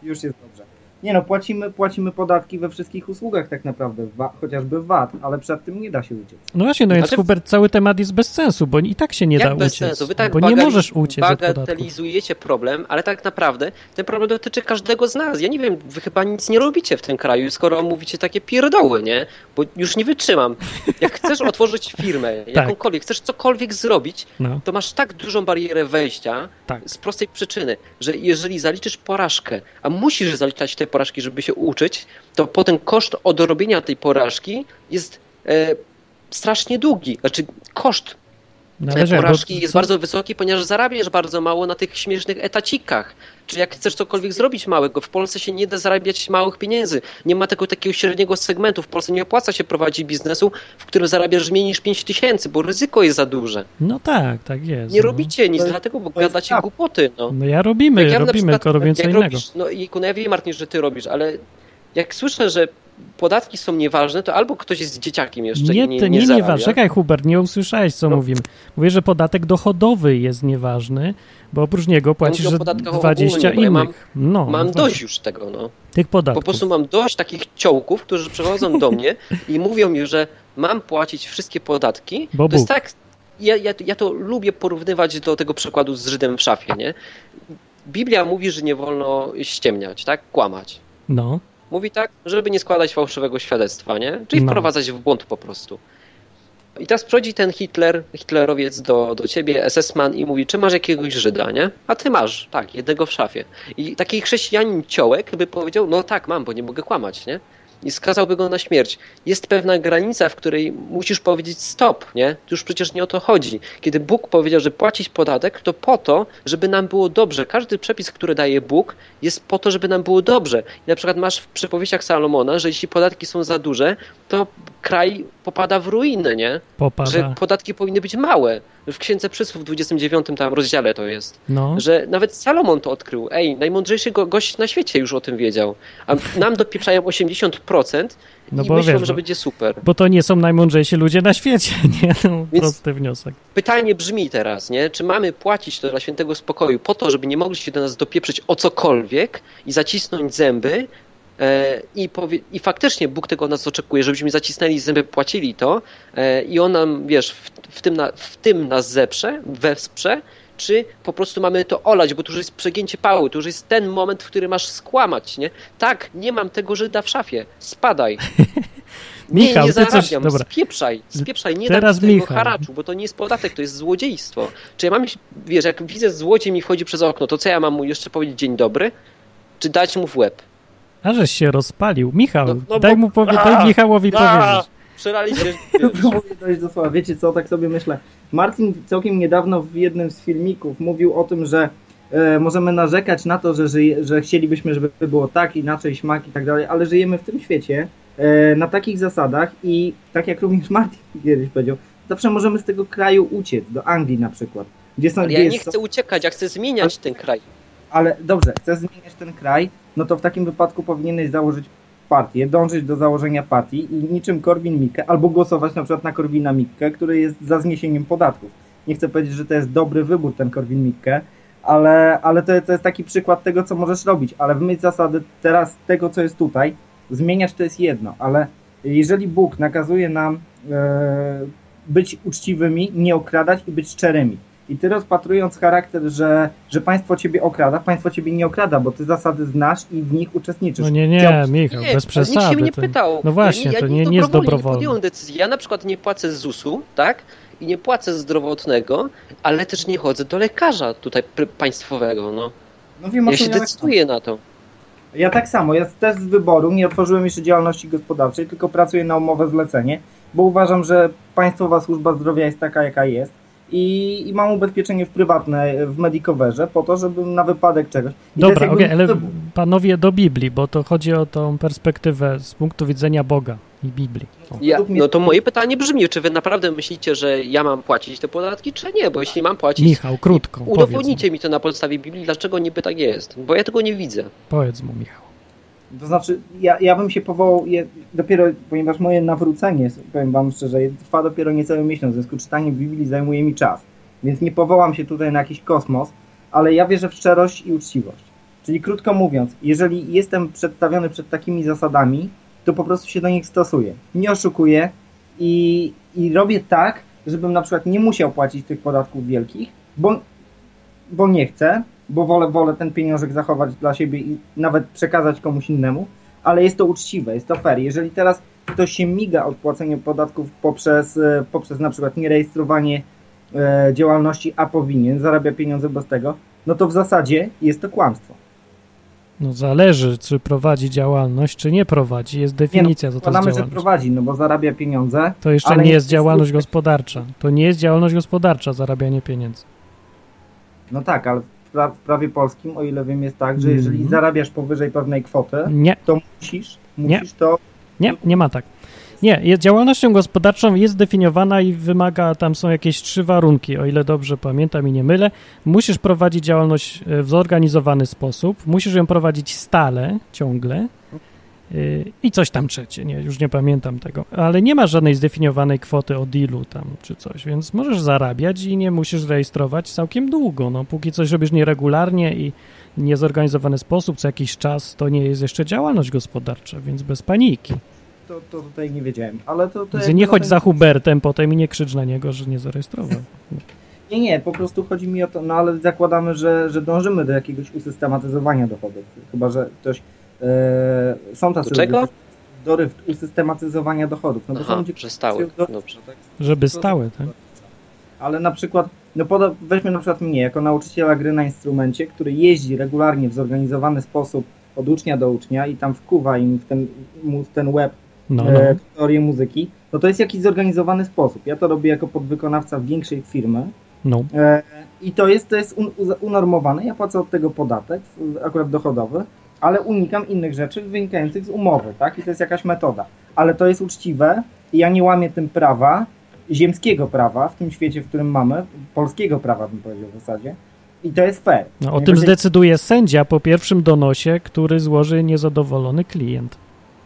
Już jest dobrze. Nie no, płacimy, płacimy podatki we wszystkich usługach tak naprawdę, wa- chociażby VAT, ale przed tym nie da się uciec. No właśnie, no więc Znaczy- Hubert, cały temat jest bez sensu, bo i tak się nie Jak da bez uciec. sensu? Wy tak bo nie możesz uciec bagatelizujecie problem, ale tak naprawdę ten problem dotyczy każdego z nas. Ja nie wiem, wy chyba nic nie robicie w tym kraju, skoro mówicie takie pierdoły, nie? Bo już nie wytrzymam. Jak chcesz otworzyć firmę, jakąkolwiek, chcesz cokolwiek zrobić, No, to masz tak dużą barierę wejścia tak. z prostej przyczyny, że jeżeli zaliczysz porażkę, a musisz zaliczać te porażki, żeby się uczyć, to potem koszt odrobienia tej porażki jest e, strasznie długi. Znaczy koszt Należy, porażki bo- jest bardzo wysoki, ponieważ zarabiasz bardzo mało na tych śmiesznych etacikach. Czy jak chcesz cokolwiek zrobić małego, w Polsce się nie da zarabiać małych pieniędzy. Nie ma tego takiego średniego segmentu. W Polsce nie opłaca się prowadzić biznesu, w którym zarabiasz mniej niż 5 tysięcy, bo ryzyko jest za duże. No tak, tak jest. Nie no. robicie nic, To dlatego, bo gadacie prawda. głupoty. No. No ja robimy, Jak ja robimy, przykład- tylko robię co innego. Robisz, no i no ja wiem, Martin, że ty robisz, ale jak słyszę, że podatki są nieważne, to albo ktoś jest dzieciakiem jeszcze Nie, i nie, to nie, nie, zarabia. nieważne. Czekaj, Hubert, nie usłyszałeś, co No. mówimy. Mówię, że podatek dochodowy jest nieważny, bo oprócz niego płacisz że podatkach 20 ogólnie, bo ja innych. mam- no, Mam no dość już tego, no. tych Po podatków. prostu mam dość takich ciołków, którzy przychodzą do mnie i mówią mi, że mam płacić wszystkie podatki. Bo to jest tak. Ja, ja, ja to lubię porównywać do tego przykładu z Żydem w szafie, nie? Biblia mówi, że nie wolno ściemniać, tak? Kłamać. No, Mówi tak, żeby nie składać fałszywego świadectwa, nie? Czyli No. wprowadzać w błąd po prostu. I teraz przychodzi ten Hitler, Hitlerowiec do, do ciebie, SS-man i mówi, czy masz jakiegoś Żyda, nie? A ty masz, tak, jednego w szafie. I taki chrześcijanin ciołek by powiedział, no tak, mam, bo nie mogę kłamać, nie? I skazałby go na śmierć. Jest pewna granica, w której musisz powiedzieć stop, nie? Już przecież nie o to chodzi. Kiedy Bóg powiedział, że płacić podatek, to po to, żeby nam było dobrze. Każdy przepis, który daje Bóg, jest po to, żeby nam było dobrze. I na przykład masz w przypowieściach Salomona, że jeśli podatki są za duże, to kraj popada w ruinę, nie? Że popada. podatki powinny być małe. W Księdze Przysłów w 29 tam rozdziale to jest. No, Że nawet Salomon to odkrył. Ej, najmądrzejszy go, gość na świecie już o tym wiedział. A nam dopieprzają 80% No i bo myślą, wiesz, że będzie super. bo to nie są najmądrzejsi ludzie na świecie, nie? No, Więc- prosty wniosek. Pytanie brzmi teraz, nie? Czy mamy płacić to dla świętego spokoju po to, żeby nie mogli się do nas dopieprzyć o cokolwiek i zacisnąć zęby? E, i, powie, I faktycznie Bóg tego od nas oczekuje, żebyśmy zacisnęli zęby, płacili to e, i On nam, wiesz, w, w, tym, na, w tym nas zeprze, wesprze, czy po prostu mamy to olać, bo to już jest przegięcie pały, to już jest ten moment, w którym masz skłamać, nie? Tak, nie mam tego Żyda w szafie, spadaj. Nie, Michał, nie coś- zarabiam, dobra. spieprzaj, spieprzaj, nie Teraz dam tego haraczu, bo to nie jest podatek, to jest złodziejstwo. Czy ja mam, wiesz, jak widzę złodziej mi wchodzi przez okno, to co ja mam mu jeszcze powiedzieć dzień dobry? Czy dać mu w łeb? A żeś się rozpalił. Michał, No- no daj bo- mu powie, A! daj Michałowi A! powiedzieć. Przerali się, wiesz, Próbuję dojść do słowa. Wiecie co, tak sobie myślę. Martin całkiem niedawno w jednym z filmików mówił o tym, że e, możemy narzekać na to, że, żyje, że chcielibyśmy, żeby było tak, inaczej, śmak i tak dalej, ale żyjemy w tym świecie e, na takich zasadach i tak jak również Martin kiedyś powiedział, zawsze możemy z tego kraju uciec, do Anglii na przykład. Gdzie są, ale gdzie ja jest nie chcę uciekać, ja chcę zmieniać ten kraj. ale dobrze, chcesz zmieniać ten kraj, no to w takim wypadku powinieneś założyć partię, dążyć do założenia partii i niczym Korwin Mikke, albo głosować na przykład na Korwina Mikke, który jest za zniesieniem podatków. Nie chcę powiedzieć, że to jest dobry wybór ten Korwin Mikke, ale, ale to, to jest taki przykład tego, co możesz robić, ale w zasady teraz tego, co jest tutaj, zmieniać to jest jedno, ale jeżeli Bóg nakazuje nam e, być uczciwymi, nie okradać i być szczerymi, i ty rozpatrując charakter, że, że państwo ciebie okrada, państwo ciebie nie okrada, bo ty zasady znasz i w nich uczestniczysz. No nie, nie, Chciałbyś- Michał, Nie, bez ale nikt przesady. się mnie to- pytał. No właśnie, ja to nie, nie, nie jest dobrowolne. Nie podjąłem decyzji. Ja na przykład nie płacę z ZUS-u, tak? I nie płacę zdrowotnego, ale też nie chodzę do lekarza tutaj państwowego, no. No wiem, Ja się decyduję na to. Ja tak samo, ja też z wyboru nie otworzyłem jeszcze działalności gospodarczej, tylko pracuję na umowę zlecenie, bo uważam, że państwowa służba zdrowia jest taka, jaka jest i, i mam ubezpieczenie w prywatne, w Medicoverze po to, żeby na wypadek czegoś. I Dobra, jakby okej, ale panowie do Biblii, bo to chodzi o tą perspektywę z punktu widzenia Boga i Biblii. Ja, no to moje pytanie brzmi, czy wy naprawdę myślicie, że ja mam płacić te podatki, czy nie? Bo jeśli mam płacić, Michał, krótko, udowodnijcie mi to na podstawie Biblii, dlaczego niby tak jest. Bo ja tego nie widzę. powiedz mu, Michał. To znaczy, ja, ja bym się powołał je, dopiero, ponieważ moje nawrócenie, powiem wam szczerze, trwa dopiero niecały miesiąc, w związku z czytaniem Biblii zajmuje mi czas. Więc nie powołam się tutaj na jakiś kosmos, ale ja wierzę w szczerość i uczciwość. Czyli krótko mówiąc, jeżeli jestem przedstawiony przed takimi zasadami, to po prostu się do nich stosuję. Nie oszukuję i, i robię tak, żebym na przykład nie musiał płacić tych podatków wielkich, bo, bo nie chcę, bo wolę, wolę ten pieniążek zachować dla siebie i nawet przekazać komuś innemu, ale jest to uczciwe, jest to fair. Jeżeli teraz ktoś się miga od płacenia podatków poprzez, e, poprzez na przykład nierejestrowanie e, działalności, a powinien, zarabia pieniądze bez tego, no to w zasadzie jest to kłamstwo. No zależy, czy prowadzi działalność, czy nie prowadzi. Jest definicja, co to jest że prowadzi, no bo zarabia pieniądze. To jeszcze nie nie jest działalność gospodarcza. To nie jest działalność gospodarcza, zarabianie pieniędzy. No tak, ale pra- w prawie polskim, o ile wiem, jest tak, że jeżeli Mhm. zarabiasz powyżej pewnej kwoty, Nie, to musisz, Nie. musisz to nie, nie ma tak. Nie, jest, działalnością gospodarczą jest zdefiniowana i wymaga, tam są jakieś trzy warunki, o ile dobrze pamiętam i nie mylę. Musisz prowadzić działalność e, w zorganizowany sposób, musisz ją prowadzić stale, ciągle. I coś tam trzecie, nie, już nie pamiętam tego, ale nie ma żadnej zdefiniowanej kwoty od ilu tam czy coś, więc możesz zarabiać i nie musisz rejestrować całkiem długo, no póki coś robisz nieregularnie i niezorganizowany sposób, co jakiś czas, to nie jest jeszcze działalność gospodarcza, więc bez paniki. To, to tutaj nie wiedziałem, ale to... to nie chodź ten- za Hubertem potem i nie krzycz na niego, że nie zarejestrował. Nie, nie, po prostu chodzi mi o to, no ale zakładamy, że, że dążymy do jakiegoś usystematyzowania dochodów. Chyba, że ktoś. E, są tacy Do czego? ludzie, Do ryf- usystematyzowania dochodów. No bo Aha, są ludzie, że stały. do- Dobrze. tak? Żeby stałe, tak? Ale na przykład, no poda, weźmy na przykład mnie, jako nauczyciela gry na instrumencie, który jeździ regularnie w zorganizowany sposób od ucznia do ucznia i tam wkuwa im w ten, w ten web No, no. e, teorię muzyki, no to jest jakiś zorganizowany sposób. Ja to robię jako podwykonawca większej firmy, no. E, I to jest, to jest un, unormowane. Ja płacę od tego podatek, w- akurat dochodowy, ale unikam innych rzeczy wynikających z umowy, tak? I to jest jakaś metoda. Ale to jest uczciwe i ja nie łamię tym prawa, ziemskiego prawa w tym świecie, w którym mamy, polskiego prawa bym powiedział w zasadzie. I to jest fair. no o Jakby tym się- zdecyduje sędzia po pierwszym donosie, który złoży niezadowolony klient.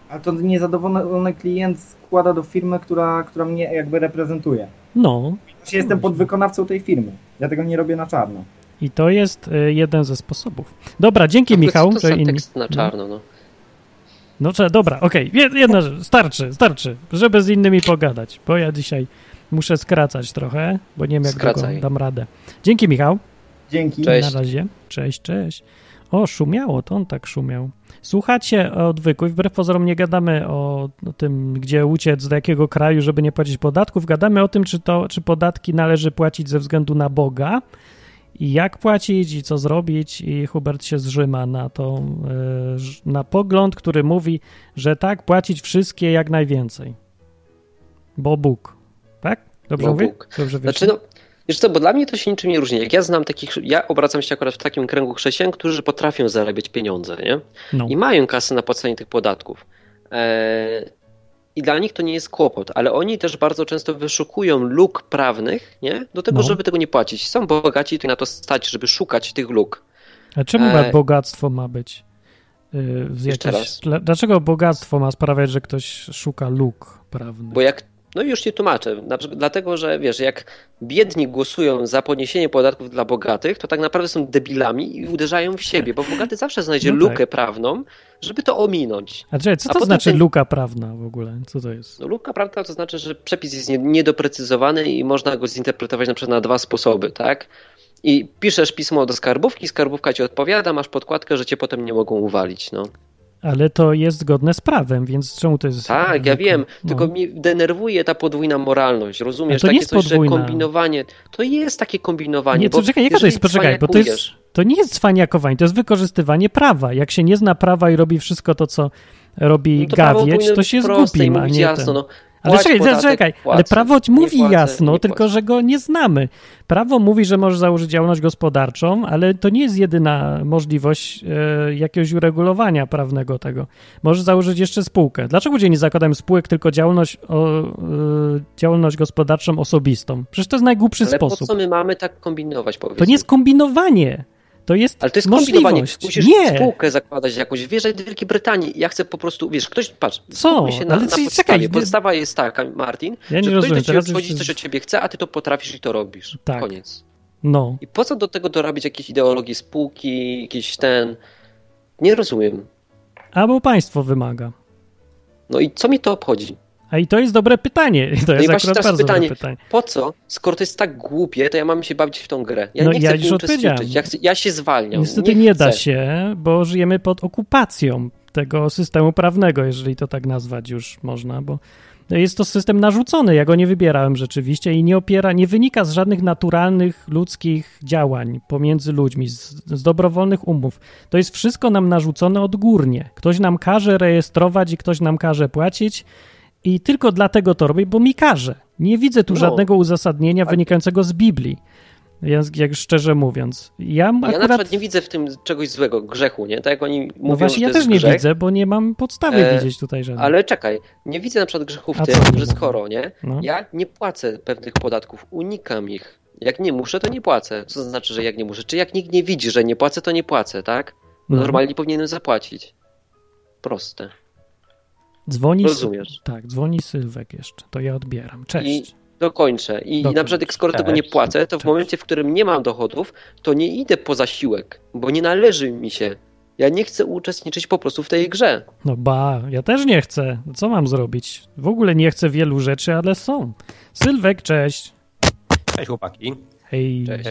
A to niezadowolony klient składa do firmy, która, która mnie jakby reprezentuje. No, Znaczy jestem podwykonawcą tej firmy. Ja tego nie robię na czarno. I to jest y, jeden ze sposobów. Dobra, dzięki Michał. to że za inni- tekst na czarno, no. No dobra, okej, Jed- jedna rzecz, starczy, starczy, żeby z innymi pogadać, bo ja dzisiaj muszę skracać trochę, bo nie wiem jak długo Skracaj. dam radę. Dzięki Michał, Dzięki. Cześć. na razie. Cześć, cześć. O, szumiało, to on tak szumiał. Słuchacie odwyku i wbrew pozorom nie gadamy o, o tym, gdzie uciec, do jakiego kraju, żeby nie płacić podatków. Gadamy o tym, czy, to, czy podatki należy płacić ze względu na Boga jak płacić i co zrobić. I Hubert się zrzyma na to, e, na pogląd, który mówi, że tak, płacić wszystkie jak najwięcej. Bo Bóg. Tak? Dobrze Bo mówię? Bóg. Dobrze wiesz? Znaczy, no, wiesz co, bo dla mnie to się niczym nie różni. Jak ja znam takich, ja obracam się akurat w takim kręgu chrześcijan, którzy potrafią zarabiać pieniądze, nie? no. I mają kasę na płacenie tych podatków. Eee, I dla nich to nie jest kłopot, ale oni też bardzo często wyszukują luk prawnych, nie? Do tego, No. żeby tego nie płacić. Są bogaci, to na to stać, żeby szukać tych luk. A czemu E, bogactwo ma być? Yy. Dla, dlaczego bogactwo ma sprawiać, że ktoś szuka luk prawnych? Bo jak, no i już ci tłumaczę, dlatego, że wiesz, jak biedni głosują za podniesienie podatków dla bogatych, to tak naprawdę są debilami i uderzają w siebie, bo bogaty zawsze znajdzie No tak. lukę prawną, żeby to ominąć. A czekaj, co a to znaczy ten- luka prawna w ogóle? Co to jest? No, luka prawna to znaczy, że przepis jest nie- niedoprecyzowany i można go zinterpretować na przykład na dwa sposoby, tak? I piszesz pismo do skarbówki, skarbówka ci odpowiada, masz podkładkę, że cię potem nie mogą uwalić, no. Ale to jest zgodne z prawem, więc czemu to jest... Tak, ja wiem, No. tylko mnie denerwuje ta podwójna moralność, rozumiesz? to nie Takie jest coś, że podwójna. kombinowanie, to jest takie kombinowanie, Nie, bo to czekaj, jaka to jest? Poczekaj, bo to jest, to nie jest cwaniakowanie, to jest wykorzystywanie prawa. Jak się nie zna prawa i robi wszystko to, co robi No to gawieć, to się jest głupim, a nie jasno, ten. no. Ale czekaj, podatek, czekaj, ale prawo mówi płacę, jasno, tylko płacę. że go nie znamy. Prawo mówi, że możesz założyć działalność gospodarczą, ale to nie jest jedyna możliwość e, jakiegoś uregulowania prawnego tego. Możesz założyć jeszcze spółkę. Dlaczego ludzie nie zakładają spółek, tylko działalność, o, e, działalność gospodarczą osobistą? Przecież to jest najgłupszy Ale po sposób. co my mamy tak kombinować, powiedz To nie jest kombinowanie. To jest Ale to jest kombinowanie. możliwość. Musisz nie. spółkę zakładać jakąś. Wiesz, że w Wielkiej Brytanii ja chcę po prostu, wiesz, ktoś, patrz, Co? się na, Ale na podstawie. czekaj, Podstawa jest taka, Martin, Ja nie że ktoś rozumiem. do ciebie przychodzi, coś od ciebie chce, a ty to potrafisz i to robisz. Tak. Koniec. No. I po co do tego dorabiać jakieś ideologie spółki, jakieś ten... Nie rozumiem. Albo państwo wymaga. No i co mi to obchodzi? A i to jest dobre pytanie. To jest No właśnie teraz bardzo pytanie. dobre pytanie. Po co, skoro to jest tak głupie, to ja mam się bawić w tą grę? Ja No nie ja chcę już odpowiedziałem. Ja, chcę, ja się zwalniam. Niestety nie, nie, da się, bo żyjemy pod okupacją tego systemu prawnego, jeżeli to tak nazwać już można, bo jest to system narzucony. Ja go nie wybierałem rzeczywiście i nie opiera, nie wynika z żadnych naturalnych ludzkich działań pomiędzy ludźmi, z, z dobrowolnych umów. To jest wszystko nam narzucone odgórnie. Ktoś nam każe rejestrować i ktoś nam każe płacić. I tylko dlatego to robię, bo mi każe. Nie widzę tu No. żadnego uzasadnienia A- wynikającego z Biblii. Jak, jak szczerze mówiąc. Ja, Ja na akurat przykład nie widzę w tym czegoś złego, grzechu, nie? Tak jak oni mówią, no właśnie, ja też nie grzech, widzę, bo nie mam podstawy E, widzieć tutaj żadnej. Ale czekaj, nie widzę na przykład grzechu A w tym, co nie że skoro, nie? No. Ja nie płacę pewnych podatków, unikam ich. Jak nie muszę, to nie płacę. Co to znaczy, że jak nie muszę? Czy jak nikt nie widzi, że nie płacę, to nie płacę, tak? No. Normalnie powinienem zapłacić. Proste. Dzwoni. Rozumiesz? Tak, dzwoni Sylwek jeszcze. To ja odbieram. Cześć. I dokończę. I Dokończ. na przykład, jak skoro tego nie Cześć. płacę, to w Cześć. momencie, w którym nie mam dochodów, to nie idę po zasiłek, bo nie należy mi się. Ja nie chcę uczestniczyć po prostu w tej grze. No ba, ja też nie chcę. Co mam zrobić? W ogóle nie chcę wielu rzeczy, ale są. Sylwek, cześć. Cześć chłopaki. Hej. Cześć.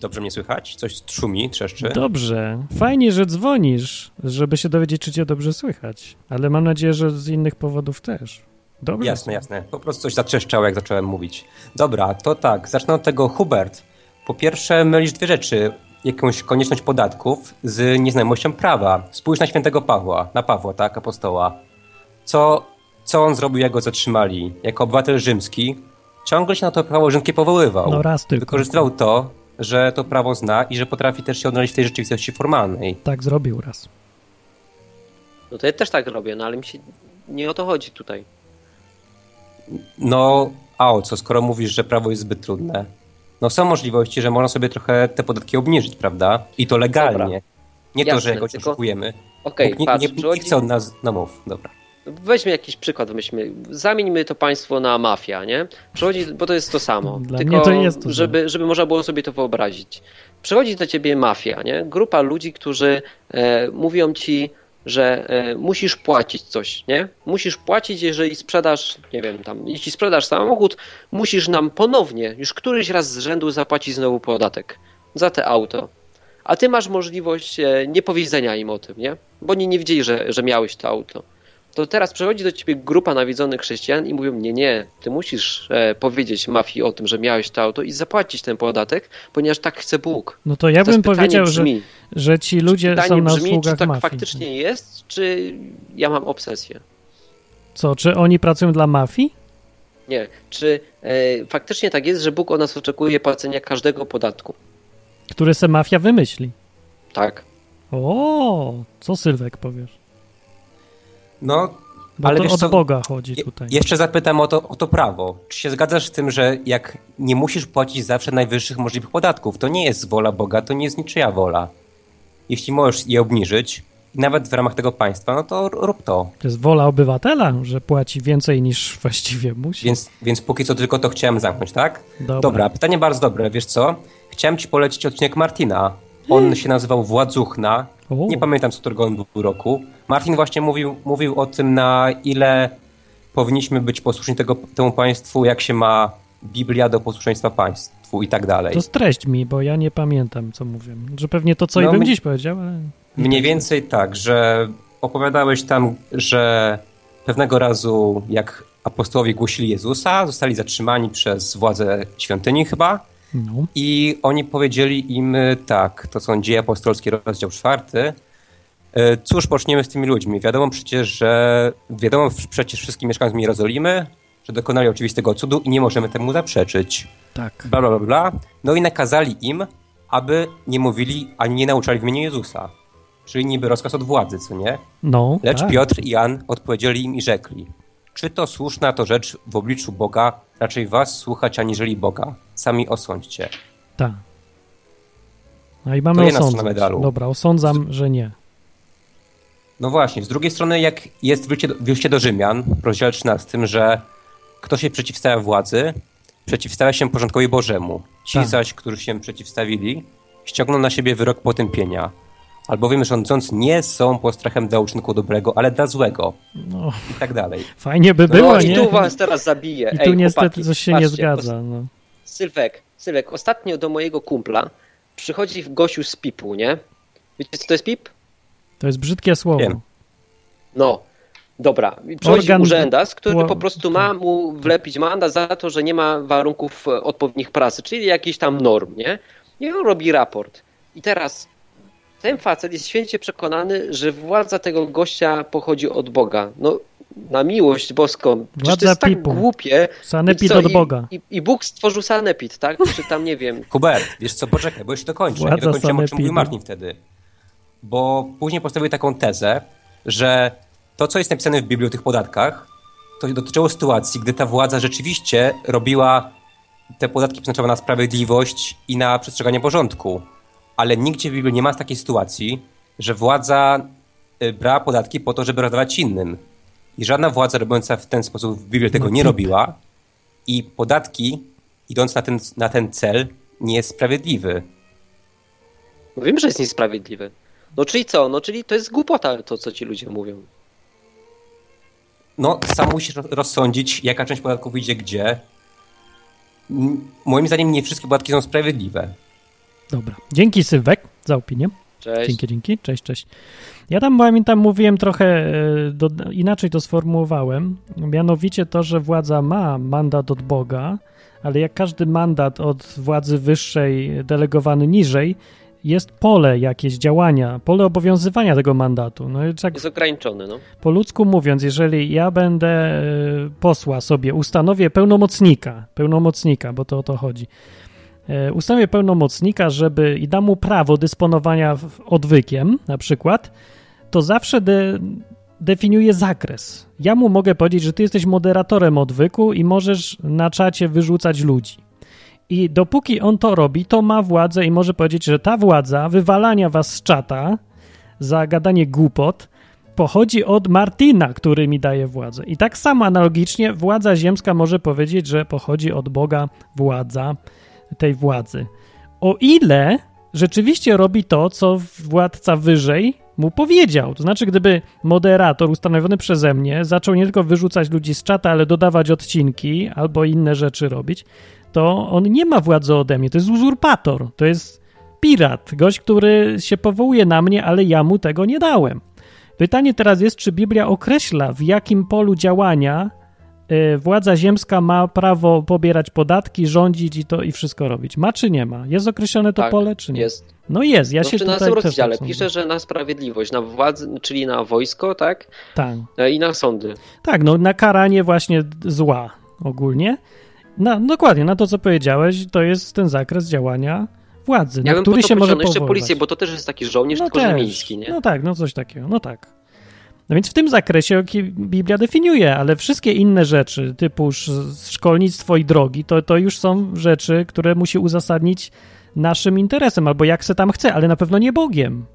Dobrze mnie słychać? Coś szumi, trzeszczy? Dobrze. Fajnie, że dzwonisz, żeby się dowiedzieć, czy cię dobrze słychać. Ale mam nadzieję, że z innych powodów też. Dobrze. Jasne, jasne. Po prostu coś zatrzeszczało, jak zacząłem mówić. Dobra, to tak, zacznę od tego. Hubert, po pierwsze mylisz dwie rzeczy. Jakąś konieczność podatków z nieznajomością prawa. Spójrz na świętego Pawła, na Pawła, tak, apostoła. Co, co on zrobił, jak go zatrzymali? Jako obywatel rzymski ciągle się na to prawo rzymskie powoływał. No raz tylko. Wykorzystywał to, że to prawo zna i że potrafi też się odnaleźć w tej rzeczywistości formalnej. Tak zrobił raz. No to ja też tak robię, no ale mi się nie o to chodzi tutaj. No, a o co, skoro mówisz, że prawo jest zbyt trudne? No są możliwości, że można sobie trochę te podatki obniżyć, prawda? I to legalnie. Dobra. Nie to, Jasne, że jakoś tylko- oszukujemy. Okej, Bóg nie, nie, nie przychodzi... chce od nas... No mów, dobra. Weźmy jakiś przykład, weźmy, zamieńmy to państwo na mafia, nie? Przychodzi, bo to jest to samo. Dla tylko to jest to żeby, żeby można było sobie to wyobrazić. Przychodzi do ciebie mafia, nie? Grupa ludzi, którzy e, mówią ci, że e, musisz płacić coś, nie? Musisz płacić, jeżeli sprzedasz, nie wiem, tam, jeśli sprzedasz samochód, musisz nam ponownie, już któryś raz z rzędu zapłacić znowu podatek za te auto. A ty masz możliwość e, niepowiedzenia im o tym, nie? Bo oni nie wiedzieli, że, że miałeś to auto. To teraz przychodzi do ciebie grupa nawiedzonych chrześcijan i mówią, nie, nie, ty musisz e, powiedzieć mafii o tym, że miałeś to auto i zapłacić ten podatek, ponieważ tak chce Bóg. No to ja Teraz bym powiedział, że, brzmi, że ci ludzie są na brzmi, czy usługach tak mafii. faktycznie jest, czy ja mam obsesję? Co, czy oni pracują dla mafii? Nie. Czy e, faktycznie tak jest, że Bóg od nas oczekuje płacenia każdego podatku? Które se mafia wymyśli. Tak. O, co Sylwek powiesz? No, Bo Ale to wiesz od co, Boga chodzi tutaj. jeszcze zapytam o to, o to prawo. Czy się zgadzasz z tym, że jak nie musisz płacić zawsze najwyższych możliwych podatków, to nie jest wola Boga, to nie jest niczyja wola. Jeśli możesz je obniżyć, nawet w ramach tego państwa, no to rób to. To jest wola obywatela, że płaci więcej niż właściwie musi. Więc, więc póki co tylko to chciałem zamknąć, tak? Dobra. Dobra, pytanie bardzo dobre. Wiesz co? Chciałem ci polecić odcinek Martina. On się nazywał Władzuchna. O, Nie pamiętam, z którego on był roku. Martin właśnie mówił, mówił o tym, na ile powinniśmy być posłuszni tego, temu państwu, jak się ma Biblia do posłuszeństwa państwu i tak dalej. To streść mi, bo ja nie pamiętam, co mówię. Że pewnie to, co No, i bym dziś powiedział, ale... Mniej więcej tak, że opowiadałeś tam, że pewnego razu, jak apostołowie głosili Jezusa, zostali zatrzymani przez władze świątyni chyba No. i oni powiedzieli im y, tak, to są dzieje apostolskie, rozdział czwarty. y, Cóż poczniemy z tymi ludźmi? Wiadomo przecież, że wiadomo przecież wszystkim mieszkańcom Jerozolimy, że dokonali oczywistego cudu i nie możemy temu zaprzeczyć. Tak. Bla, bla, bla, bla. No i nakazali im, aby nie mówili ani nie nauczali w imieniu Jezusa. Czyli niby rozkaz od władzy, co nie? No, Lecz tak. Piotr i Jan odpowiedzieli im i rzekli: Czy to słuszna to rzecz w obliczu Boga, raczej was słuchać aniżeli Boga? Sami osądźcie. Tak. No i mamy osądzać. medalu. Dobra, osądzam, że nie. No właśnie, z drugiej strony, jak jest w liście do Rzymian, w rozdziale 13, że kto się przeciwstawia władzy, przeciwstawia się porządkowi Bożemu. Ci Tak. zaś, którzy się przeciwstawili, ściągną na siebie wyrok potępienia. Albowiem rządząc nie są postrachem dla uczynku dobrego, ale dla złego. No, I tak dalej. fajnie by było, no i nie? tu was teraz zabiję. I tu Ej, niestety chłopaki, coś się nie patrzcie, zgadza. No. Sylwek, Sylwek, ostatnio do mojego kumpla przychodzi gościu z pipu, nie? Wiecie co to jest pip? To jest brzydkie słowo. Wiem. No, dobra. Przychodzi Organ urzędas, który po prostu ma mu wlepić mandat za to, że nie ma warunków e, odpowiednich pracy, czyli jakichś tam norm, nie? I on robi raport. I teraz ten facet jest święcie przekonany, że władza tego gościa pochodzi od Boga. No, na miłość boską. Przecież Władza to jest tak głupie. Sanepid I co, od i- Boga. I, I Bóg stworzył sanepid, tak? Czy tam, nie wiem, Hubert, wiesz co, poczekaj, bo jeszcze dokończę. Władza Nie dokończyłem, o czym mówił Martin wtedy. Bo później postawił taką tezę, że to, co jest napisane w Biblii o tych podatkach, to dotyczyło sytuacji, gdy ta władza rzeczywiście robiła te podatki przeznaczone na sprawiedliwość i na przestrzeganie porządku. Ale nigdzie w Biblii nie ma takiej sytuacji, że władza y, brała podatki po to, żeby rozdawać innym. I żadna władza robiąca w ten sposób w Biblii tego No nie typ. robiła. I podatki idąc na ten, na ten cel nie jest sprawiedliwy. No wiem, że jest niesprawiedliwy. No czyli co? No czyli to jest głupota to, co ci ludzie mówią. No, sam musisz ro- rozsądzić, jaka część podatków idzie gdzie. Moim zdaniem nie wszystkie podatki są sprawiedliwe. Dobra. Dzięki Sylwek za opinię. Cześć. Dzięki, dzięki. Cześć, cześć. Ja tam pamiętam, mówiłem trochę e, do, inaczej to sformułowałem. Mianowicie to, że władza ma mandat od Boga, ale jak każdy mandat od władzy wyższej delegowany niżej, jest pole jakieś działania, pole obowiązywania tego mandatu. No tak Jest ograniczony, no. po ludzku mówiąc, jeżeli ja będę e, posła sobie, ustanowię pełnomocnika, pełnomocnika, bo to o to chodzi, e, ustanowię pełnomocnika, żeby i dam mu prawo dysponowania odwykiem, na przykład, to zawsze de, definiuje zakres. Ja mu mogę powiedzieć, że ty jesteś moderatorem odwyku i możesz na czacie wyrzucać ludzi. I dopóki on to robi, to ma władzę i może powiedzieć, że ta władza wywalania was z czata za gadanie głupot pochodzi od Martina, który mi daje władzę. I tak samo analogicznie władza ziemska może powiedzieć, że pochodzi od Boga władza tej władzy. O ile rzeczywiście robi to, co władca wyżej mu powiedział. To znaczy, gdyby moderator ustanowiony przeze mnie zaczął nie tylko wyrzucać ludzi z czata, ale dodawać odcinki albo inne rzeczy robić, to on nie ma władzy ode mnie. To jest uzurpator. To jest pirat. Gość, który się powołuje na mnie, ale ja mu tego nie dałem. Pytanie teraz jest, czy Biblia określa, w jakim polu działania władza ziemska ma prawo pobierać podatki, rządzić i to i wszystko robić. Ma czy nie ma? Jest określone to Tak, pole, czy nie? Jest. No jest, ja no, się tutaj na też rozdziale tak pisze, że na sprawiedliwość, na władzę, czyli na wojsko, tak? Tak. E, I na sądy. Tak, no na karanie właśnie zła ogólnie. Na, dokładnie, na to co powiedziałeś, to jest ten zakres działania władzy, Ja na który się może pociągnął jeszcze powoływać. policję, bo to też jest taki żołnierz, tylko że miejski, nie? No tak, no coś takiego, no tak. No więc w tym zakresie Biblia definiuje, ale wszystkie inne rzeczy, typu sz- szkolnictwo i drogi, to, to już są rzeczy, które musi uzasadnić naszym interesem, albo jak se tam chce, ale na pewno nie Bogiem.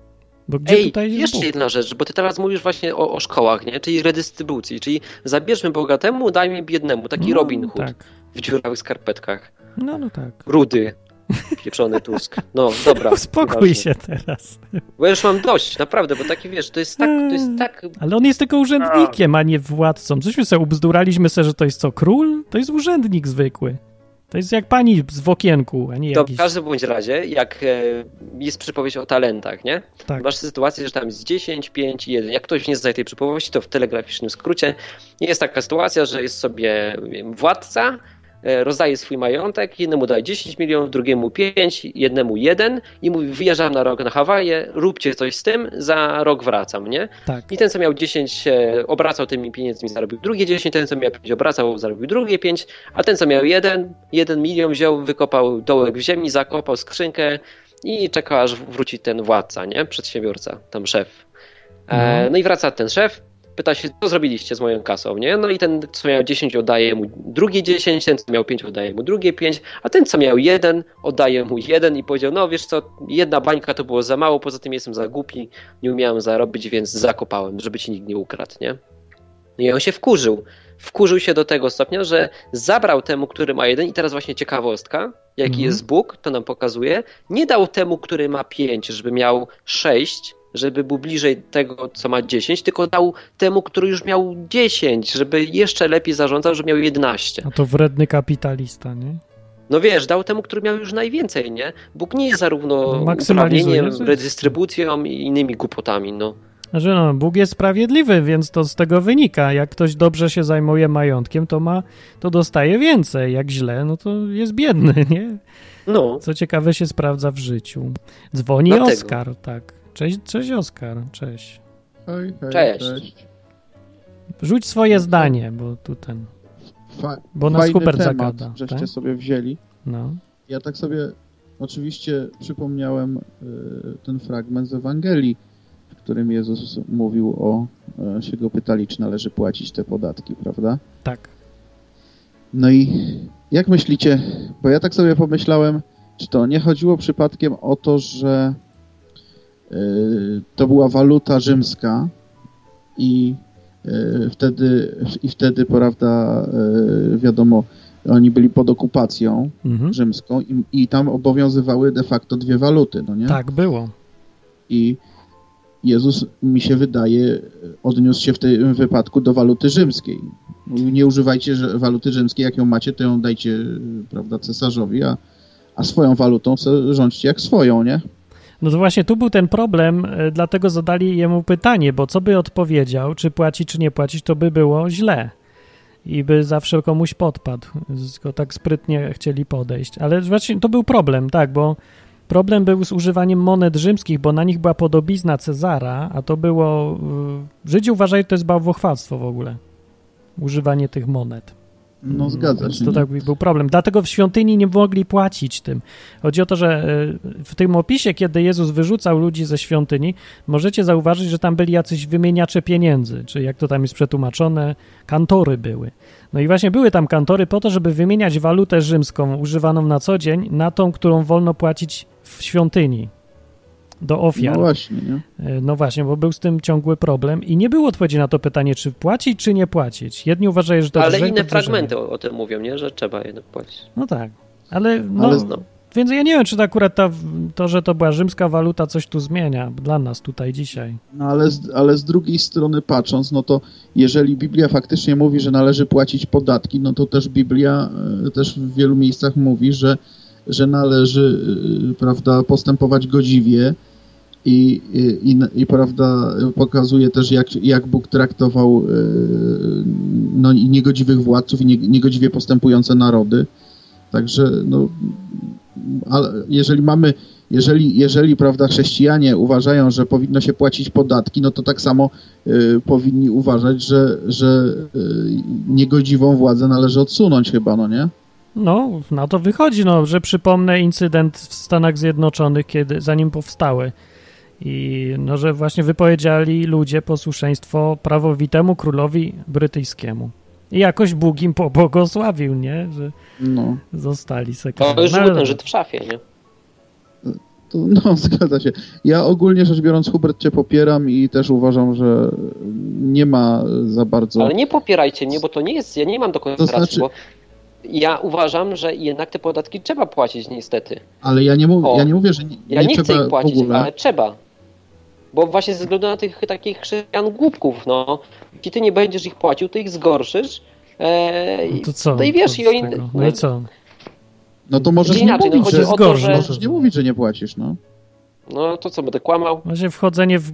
Bo gdzie Ej, tutaj jeszcze Bóg? jedna rzecz, bo ty teraz mówisz właśnie o, o szkołach, nie? Czyli redystrybucji, czyli zabierzmy bogatemu, dajmy biednemu, taki No, Robin Hood Tak. w dziurawych skarpetkach. No, no tak. Rudy. Pieczony Tusk. No, dobra. Uspokój nieważne. się teraz. Bo już mam dość, naprawdę, bo taki wiesz, to jest tak, to jest tak Ale on jest tylko urzędnikiem, a nie władcą. Cośmy sobie ubzduraliśmy sobie, że to jest co, król? To jest urzędnik zwykły. To jest jak pani z w okienku, a nie To jakiś... w każdym bądź razie, jak e, jest przypowieść o talentach, nie? Tak. Masz sytuację, że tam jest 10, 5 i 1. Jak ktoś nie zna tej przypowieści, to w telegraficznym skrócie jest taka sytuacja, że jest sobie wiem, władca, rozdaje swój majątek, jednemu daje 10 milionów, drugiemu 5, jednemu 1 i mówi, wyjeżdżam na rok na Hawaje, róbcie coś z tym, za rok wracam, nie? Tak. I ten, co miał 10, e, obracał tymi pieniędzmi, zarobił drugie 10, ten, co miał 5, obracał, zarobił drugie 5, a ten, co miał 1, 1 milion wziął, wykopał dołek w ziemi, zakopał skrzynkę i czekał, aż wróci ten władca, nie? Przedsiębiorca, tam szef. E, No. no i wraca ten szef, pyta się, co zrobiliście z moją kasą, nie? No i ten, co miał 10, oddaje mu drugie 10, ten, co miał 5, oddaje mu drugie 5, a ten, co miał 1, oddaje mu 1 i powiedział, no wiesz co, jedna bańka to było za mało, poza tym jestem za głupi, nie umiałem zarobić, więc zakopałem, żeby ci nikt nie ukradł, nie? No i on się wkurzył. Wkurzył się do tego stopnia, że zabrał temu, który ma jeden, i teraz właśnie ciekawostka, jaki Mhm. jest Bóg, to nam pokazuje, nie dał temu, który ma pięć, żeby miał sześć, żeby był bliżej tego, co ma 10, tylko dał temu, który już miał 10, żeby jeszcze lepiej zarządzał, żeby miał 11. A to wredny kapitalista, nie? No wiesz, dał temu, który miał już najwięcej, nie? Bóg nie jest zarówno uprawnieniem, zysk. redystrybucją i innymi głupotami, no. Znaczy no, Bóg jest sprawiedliwy, więc to z tego wynika. Jak ktoś dobrze się zajmuje majątkiem, to ma, to dostaje więcej. Jak źle, no to jest biedny, nie? No, Co ciekawe się sprawdza w życiu. Dzwoni Dlatego. Oskar, tak. Cześć, cześć Oskar, cześć. Hej, hej, Cześć. Rzuć swoje zdanie, bo tu ten, Fa- bo nas Hubert temat, zagada. żeście Tak? sobie wzięli. No. Ja tak sobie oczywiście przypomniałem y, ten fragment z Ewangelii, w którym Jezus mówił o, y, się go pytali, czy należy płacić te podatki, prawda? Tak. No i jak myślicie, bo ja tak sobie pomyślałem, czy to nie chodziło przypadkiem o to, że y, to była waluta rzymska i e, wtedy i wtedy, prawda, e, wiadomo, oni byli pod okupacją Mhm. rzymską i, i tam obowiązywały de facto dwie waluty, no nie? Tak było. I Jezus, mi się wydaje, odniósł się w tym wypadku do waluty rzymskiej. Nie używajcie waluty rzymskiej, jak ją macie, to ją dajcie, prawda, cesarzowi, a, a swoją walutą rządźcie jak swoją, nie? No to właśnie tu był ten problem, e, dlatego zadali jemu pytanie, bo co by odpowiedział, czy płacić, czy nie płacić, to by było źle. I by zawsze komuś podpadł. Tylko tak sprytnie chcieli podejść. Ale właśnie to był problem, tak, bo problem był z używaniem monet rzymskich, bo na nich była podobizna Cezara, a to było... Żydzi uważali, że to jest bałwochwalstwo w ogóle. Używanie tych monet. No zgadza Więc się. To tak był problem. Dlatego w świątyni nie mogli płacić tym. Chodzi o to, że y, w tym opisie, kiedy Jezus wyrzucał ludzi ze świątyni, możecie zauważyć, że tam byli jacyś wymieniacze pieniędzy, czy jak to tam jest przetłumaczone, kantory były. No i właśnie były tam kantory po to, żeby wymieniać walutę rzymską używaną na co dzień na tą, którą wolno płacić w świątyni do No ofiar. właśnie, nie? E, No właśnie, bo był z tym ciągły problem i nie było odpowiedzi na to pytanie, czy płacić, czy nie płacić. Jedni uważają, że to Ale inne fragmenty o, o tym mówią, nie? Że trzeba jednak płacić. No tak, ale, no, Ale- No. więc ja nie wiem, czy to akurat ta, to, że to była rzymska waluta coś tu zmienia dla nas tutaj dzisiaj. No ale z, ale z drugiej strony patrząc, no to jeżeli Biblia faktycznie mówi, że należy płacić podatki, no to też Biblia e, też w wielu miejscach mówi, że, że należy, e, prawda, postępować godziwie i, i, i, i prawda, pokazuje też, jak, jak Bóg traktował no, niegodziwych władców i nie, niegodziwie postępujące narody. Także, no, ale jeżeli mamy jeżeli, jeżeli prawda, chrześcijanie uważają, że powinno się płacić podatki, no to tak samo y, powinni uważać, że, że y, niegodziwą władzę należy odsunąć chyba, no nie? No, na to wychodzi, no, że przypomnę incydent w Stanach Zjednoczonych, kiedy, zanim powstały. I no, że właśnie wypowiedzieli ludzie posłuszeństwo prawowitemu królowi brytyjskiemu. I jakoś Bóg im pobłogosławił, nie? Że No, zostali sekretni. To już No, był ale- ten Żyd w szafie, nie? to, no zgadza się. Ja ogólnie rzecz biorąc Hubert cię popieram i też uważam, że nie ma za bardzo... Ale nie popierajcie mnie, bo to nie jest, ja nie mam do końca To znaczy- racji, bo ja uważam, że jednak te podatki trzeba płacić niestety. Ale ja nie, mów, O, ja nie mówię, że nie, Ja nie, trzeba chcę ich płacić, ale trzeba. Bo właśnie ze względu na tych takich chrześcijan głupków, no. Jeśli ty nie będziesz ich płacił, to ich zgorszysz. E, No to co? No i wiesz, to i oni... No i co? No to możesz nie Inaczej, no mówić, chodzi że o to, że- możesz nie mówić, że nie płacisz, no. No to co, będę kłamał? Właśnie wchodzenie w...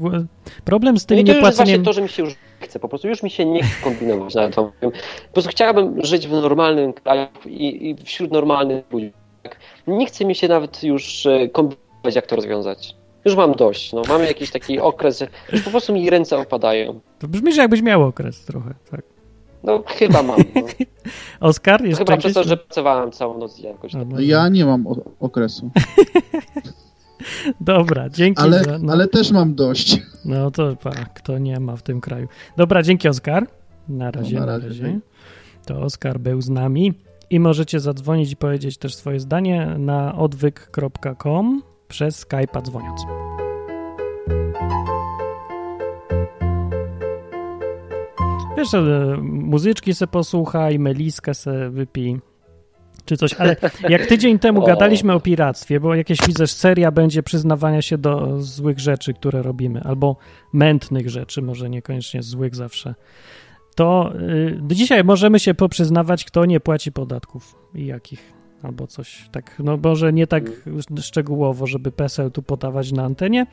Problem z No tym i to już jest właśnie niepłaceniem... to, że mi się już nie chce, po prostu już mi się nie chce kombinować na to. Po prostu chciałbym żyć w normalnym kraju i, i wśród normalnych ludzi. Nie chce mi się nawet już e, kombinować, jak to rozwiązać. Już mam dość, no mamy jakiś taki okres, że już po prostu mi ręce opadają. To brzmi, że jakbyś miał okres trochę, tak. No chyba mam. No. Oskar, jeszcze Chyba przez to, że pracowałem całą noc jakoś. A, Tak. może. Ja nie mam okresu. Dobra, dzięki Ale, za... No, ale też mam dość. no to pa, kto nie ma w tym kraju. Dobra, dzięki Oskar. Na razie, No, na na razie. razie. To Oskar był z nami. I możecie zadzwonić i powiedzieć też swoje zdanie na odwyk.com przez Skype'a dzwoniąc. Wiesz, e, muzyczki se posłuchaj, meliskę se wypij, czy coś, ale jak tydzień temu gadaliśmy o piractwie, bo jakieś widzę, seria będzie przyznawania się do złych rzeczy, które robimy, albo mętnych rzeczy, może niekoniecznie złych zawsze, to y, dzisiaj możemy się poprzyznawać, kto nie płaci podatków i jakich, albo coś tak, no może nie tak szczegółowo, żeby PESEL tu podawać na antenie,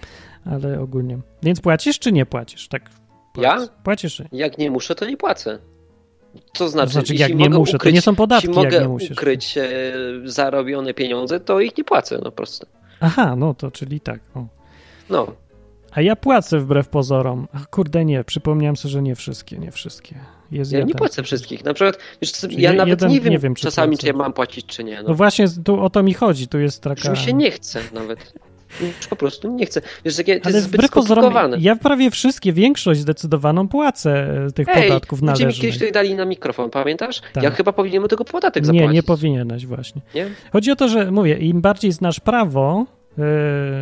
ale ogólnie. Więc płacisz czy nie płacisz? Tak. Ja? powiedz. Płacisz? Jak nie muszę, to nie płacę. To znaczy, To znaczy, jak nie muszę, to ukryć, nie są podatki, jeśli jak mogę nie ukryć e, zarobione pieniądze, to ich nie płacę, no po prostu. Aha, no to czyli tak. O. No. A ja płacę wbrew pozorom. A kurde nie, przypomniałem sobie, że nie wszystkie, nie wszystkie. Jest Ja nie jeden. płacę wszystkich. Na przykład, wiesz, ja nawet nie wiem, nie wiem, czy czasami, płacę. czy ja mam płacić, czy nie. No No. właśnie, tu o to mi chodzi, tu jest Już taka... mi się nie chce nawet. Już po prostu nie chcę. Wiesz, takie, to Ale jest zbyt skomplikowane. ja prawie wszystkie, większość zdecydowaną płacę e, tych Ej, podatków ludzie mi należnych. kiedyś tutaj dali na mikrofon, pamiętasz? Tak. Ja chyba powinienem tego podatek Nie, zapłacić. nie powinieneś właśnie. Nie? Chodzi o to, że mówię, im bardziej znasz prawo,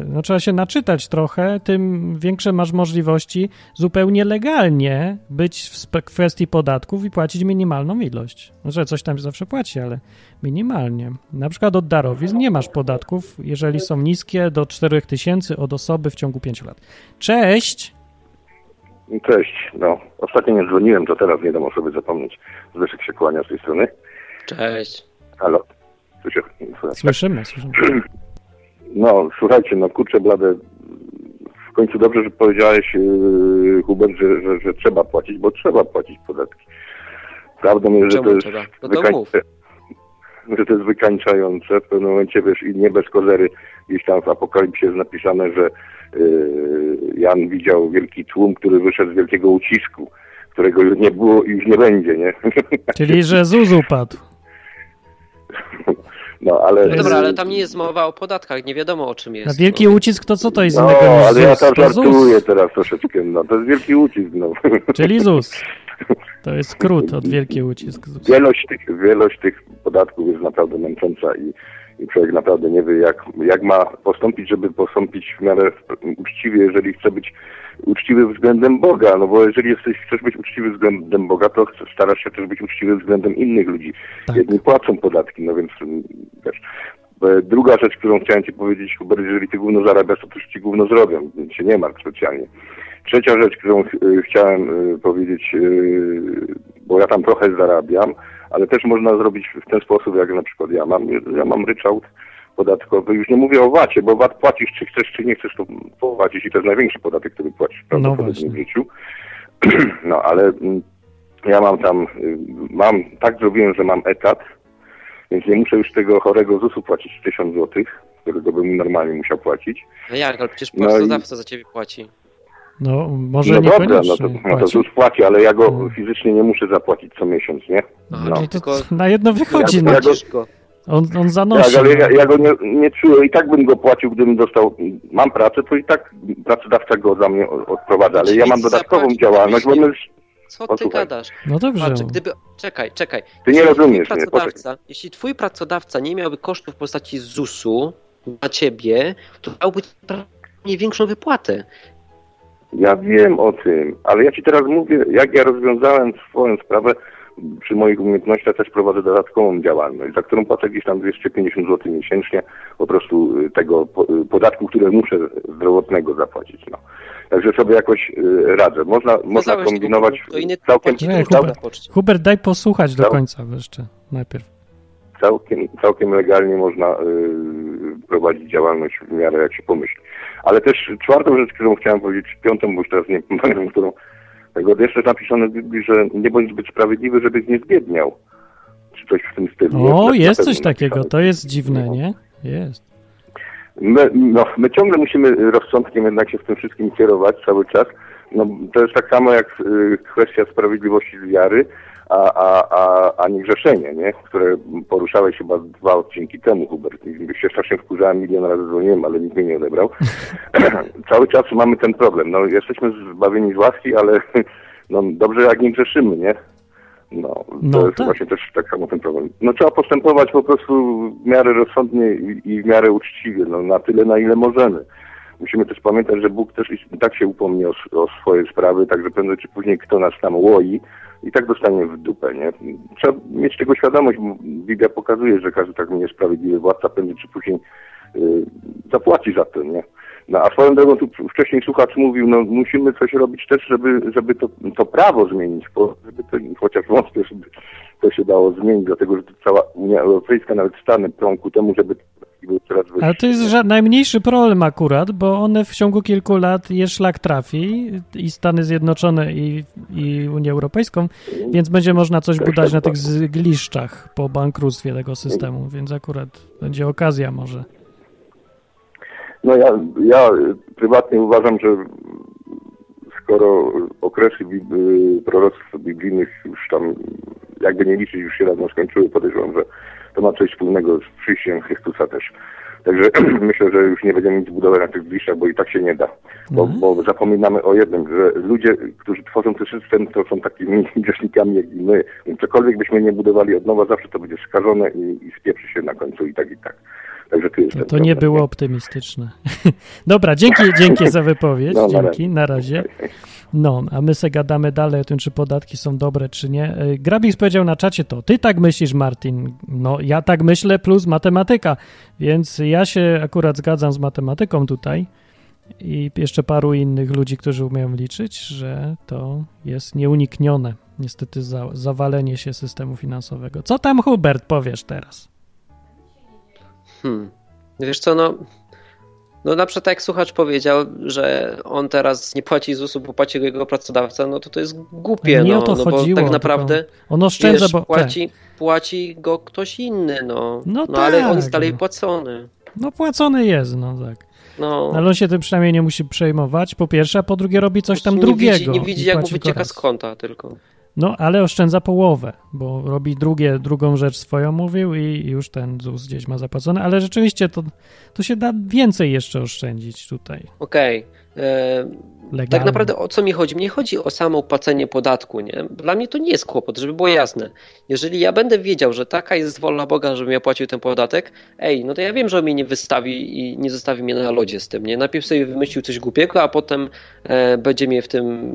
no trzeba się naczytać trochę, tym większe masz możliwości zupełnie legalnie być w kwestii podatków i płacić minimalną ilość. No, że coś tam zawsze płaci, ale minimalnie. Na przykład od darowizn nie masz podatków, jeżeli są niskie, do 4000 od osoby w ciągu 5 lat. Cześć! Cześć, no ostatnio nie dzwoniłem, to teraz nie dam o sobie zapomnieć. Zbyszek się kłania z tej strony. Cześć. Halo. Słyszę. Słyszymy, słyszymy. No, słuchajcie, no kurczę blade, w końcu dobrze, że powiedziałeś, yy, Hubert, że, że, że trzeba płacić, bo trzeba płacić podatki. Prawdą jest, że to jest? No że to jest wykańczające. W pewnym momencie, wiesz, i nie bez kozery, gdzieś tam w Apokalipsie jest napisane, że yy, Jan widział wielki tłum, który wyszedł z wielkiego ucisku, którego już nie było i już nie będzie, nie? Czyli, że ZUS upadł. No, ale... No dobra, ale tam nie jest mowa o podatkach, nie wiadomo o czym A jest. wielki ucisk to co to jest No, innego niż ale ja ZUS? tam To żartuję ZUS, teraz troszeczkę, no. To jest wielki ucisk, no. czyli ZUS. To jest skrót od wielki ucisk ZUS. Wielość tych, wielość tych podatków jest naprawdę męcząca i, i człowiek naprawdę nie wie, jak, jak ma postąpić, żeby postąpić w miarę uczciwie, jeżeli chce być uczciwy względem Boga. No bo jeżeli jesteś, chcesz być uczciwy względem Boga, to starasz się też być uczciwy względem innych ludzi. Tak. Jedni płacą podatki, no więc wiesz. E, Druga rzecz, którą chciałem Ci powiedzieć, Hubert, jeżeli Ty gówno zarabiasz, to też Ci gówno zrobią, więc się nie martw specjalnie. Trzecia rzecz, którą e, chciałem e, powiedzieć, bo ja tam trochę zarabiam, ale też można zrobić w ten sposób, jak na przykład ja mam. Ja mam ryczałt podatkowy. Już nie mówię o VAT-ie, bo VAT płacisz, czy chcesz, czy nie chcesz, to płacisz i to jest największy podatek, który płacisz prawdopodobnie właśnie. w życiu. No ale mm, ja mam tam, y, mam, tak zrobiłem, że mam etat, więc nie muszę już tego chorego ZUS-u płacić 1000 zł, którego bym normalnie musiał płacić. No jak, ale przecież No i- pracodawca za ciebie płaci. No, może no dobra, no to, no to. ZUS płaci, ale ja go No. fizycznie nie muszę zapłacić co miesiąc, nie? Aha, No. czyli To na jedno wychodzi, Ja- no. ja go- On, on Tak, zanosi. ale ja, no. ja go nie, nie czuję i tak bym go płacił, gdybym dostał, mam pracę, to i tak pracodawca go za mnie odprowadza, ale ja mam dodatkową zapłaci działalność, bo my, Co ty Posłuchaj. gadasz? No dobrze. Patrz, gdyby... Czekaj, czekaj. Ty nie Jeśli twój rozumiesz mnie, pracodawca, Jeśli twój pracodawca nie miałby kosztów w postaci ZUS-u na ciebie, to dałby nie większą wypłatę. ja wiem o tym, ale ja ci teraz mówię, jak ja rozwiązałem swoją sprawę, przy moich umiejętnościach też prowadzę dodatkową działalność, za którą płacę gdzieś tam 250 zł miesięcznie, po prostu y, tego y, podatku, które muszę zdrowotnego zapłacić, no. Także sobie jakoś y, radzę. Można, można kombinować kogoś, to inny całkiem, Nie, Hubert. Hubert, daj posłuchać do końca jeszcze najpierw. całkiem, całkiem legalnie można y, prowadzić działalność w miarę jak się pomyśli. Ale też czwartą rzecz, którą chciałem powiedzieć, piątą, bo już teraz nie pamiętam, którą tego jeszcze jest napisane w Biblii, że nie bądź zbyt sprawiedliwy, żebyś nie zbiedniał. Czy coś w tym stylu. O, jest pewno coś takiego, to jest dziwne, nie? Jest. My, no, my ciągle musimy rozsądkiem jednak się w tym wszystkim kierować cały czas. No, to jest tak samo jak y, kwestia sprawiedliwości z wiary, a, a, a, a nie grzeszenie, nie? które poruszałeś chyba dwa odcinki temu, Hubert. I się strasznie wkurzałem, milion razy dzwoniłem, ale nikt mnie nie odebrał. cały czas mamy ten problem. No, jesteśmy zbawieni z łaski, ale no, dobrze jak nie grzeszymy, nie? No, to No jest tak. właśnie też tak samo ten problem. No trzeba postępować po prostu w miarę rozsądnie i, i w miarę uczciwie, no na tyle, na ile możemy. Musimy też pamiętać, że Bóg też i tak się upomni o, o swoje sprawy, także prędzej czy później kto nas tam łoi i tak dostanie w dupę, nie? Trzeba mieć tego świadomość, Biblia pokazuje, że każdy tak niesprawiedliwy władca prędzej czy później y, zapłaci za to, nie? No a swoją drogą tu wcześniej słuchacz mówił, no musimy coś robić też, żeby, żeby to, to prawo zmienić, bo żeby to, chociaż wątpię, żeby to się dało zmienić, dlatego że cała Unia Europejska, nawet Stany prą ku temu, żeby były coraz wyższe. Ale to jest najmniejszy problem akurat, bo one w ciągu kilku lat je szlak trafi i Stany Zjednoczone i, i Unię Europejską, więc będzie można coś Też budać tak na tych bardzo. zgliszczach po bankructwie tego systemu, więc akurat będzie okazja może. No ja, ja prywatnie uważam, że skoro okresy y, proroctw biblijnych już tam, jakby nie liczyć, już się dawno skończyły, podejrzewam, że to ma coś wspólnego z przyjściem Chrystusa też. Także myślę, że już nie będziemy nic budować na tych bliższych, bo i tak się nie da. Bo, Mhm. bo zapominamy o jednym, że ludzie, którzy tworzą ten system, to są takimi grzesznikami jak i my. Cokolwiek byśmy nie budowali od nowa, zawsze to będzie skażone i, i spieprzy się na końcu i tak i tak. Także tu jestem. To, to nie było optymistyczne. Dobra, dzięki, dzięki za wypowiedź. No, dzięki, na razie. No, a my se gadamy dalej o tym, czy podatki są dobre, czy nie. Y, Grabis powiedział na czacie to. Ty tak myślisz, Martin. No, ja tak myślę, plus matematyka. Więc ja się akurat zgadzam z matematyką tutaj i jeszcze paru innych ludzi, którzy umieją liczyć, że to jest nieuniknione. Niestety za, zawalenie się systemu finansowego. Co tam, Hubert, powiesz teraz? Hmm. Wiesz co, no, no na przykład tak jak słuchacz powiedział, że on teraz nie płaci ZUS-u, bo płaci go jego pracodawca, no to to jest głupie, Nie no, o to no chodziło, bo tak naprawdę On oszczędza, wiesz, bo... tak. płaci, płaci go ktoś inny, no. No No, ale on tak, jest dalej no. płacony. No płacony jest, no tak. No, Ale on się tym przynajmniej nie musi przejmować, po pierwsze, a po drugie robi coś tam nie drugiego. Widzi, nie widzi, jak raz. z konta tylko. No, ale oszczędza połowę, bo robi drugie, drugą rzecz swoją, mówił i już ten ZUS gdzieś ma zapłacony, ale rzeczywiście to, to się da więcej jeszcze oszczędzić tutaj. Okej. E, Legalnie. Tak naprawdę o co mi chodzi? Mnie chodzi o samo płacenie podatku, nie? Dla mnie to nie jest kłopot, żeby było jasne. Jeżeli ja będę wiedział, że taka jest wola Boga, żebym ja płacił ten podatek, ej, no to ja wiem, że on mnie nie wystawi i nie zostawi mnie na lodzie z tym, nie? Najpierw sobie wymyślił coś głupiego, a potem e, będzie mnie w tym,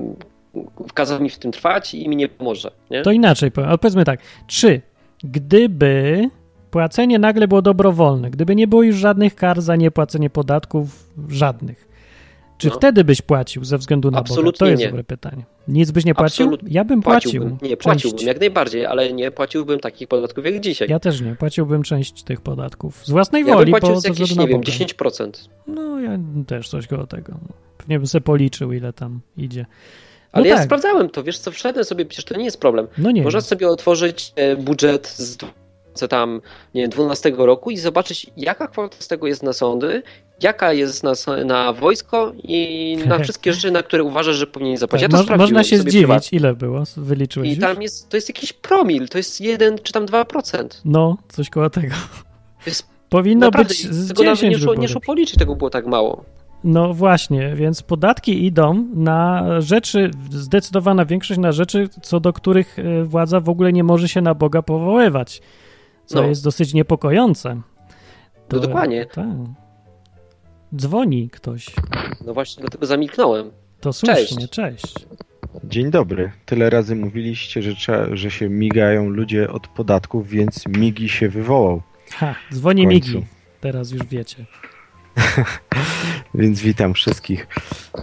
kazał mi w tym trwać i mi nie pomoże, nie? To inaczej powiem. Odpowiedzmy tak. Czy gdyby płacenie nagle było dobrowolne, gdyby nie było już żadnych kar za niepłacenie podatków, żadnych, czy No. wtedy byś płacił ze względu na Boga? Absolutnie To jest nie. dobre pytanie. Nic byś nie płacił? Absolut- Ja bym płacił. Płaciłbym. Nie, część. płaciłbym jak najbardziej, ale nie płaciłbym takich podatków jak dzisiaj. Ja też nie. Płaciłbym część tych podatków. Z własnej Ja bym woli, płacił bo z jakieś, nie wiem, Boga. 10%. No, ja też coś koło tego. Pewnie bym sobie policzył, ile tam idzie. No Ale ja tak. sprawdzałem to, wiesz co, wszedłem sobie, przecież to nie jest problem. No nie. Można sobie otworzyć e, budżet z co tam, nie wiem, 12 roku i zobaczyć, jaka kwota z tego jest na sądy, jaka jest na, na wojsko i na wszystkie rzeczy, na które uważasz, że powinien zapłacić. Tak, ja to mo- można się zdziwić, prywatnie. ile było. Wyliczyłeś I już? tam jest, to jest jakiś promil, to jest 1 czy tam 2%. No, coś koło tego. To jest Powinno naprawdę, być z tego nawet 10 nie szło, nie szło policzyć, tego było tak mało. No właśnie, więc podatki idą na rzeczy, zdecydowana większość na rzeczy, co do których e, władza w ogóle nie może się na Boga powoływać, co No. jest dosyć niepokojące. No dokładnie. Tak. Dzwoni ktoś. No właśnie dlatego zamilknąłem. To słusznie, cześć. Dzień dobry. Tyle razy mówiliście, że, trzeba, że się migają ludzie od podatków, więc Migi się wywołał. Ha, dzwoni. Migi. Teraz już wiecie. Więc witam wszystkich.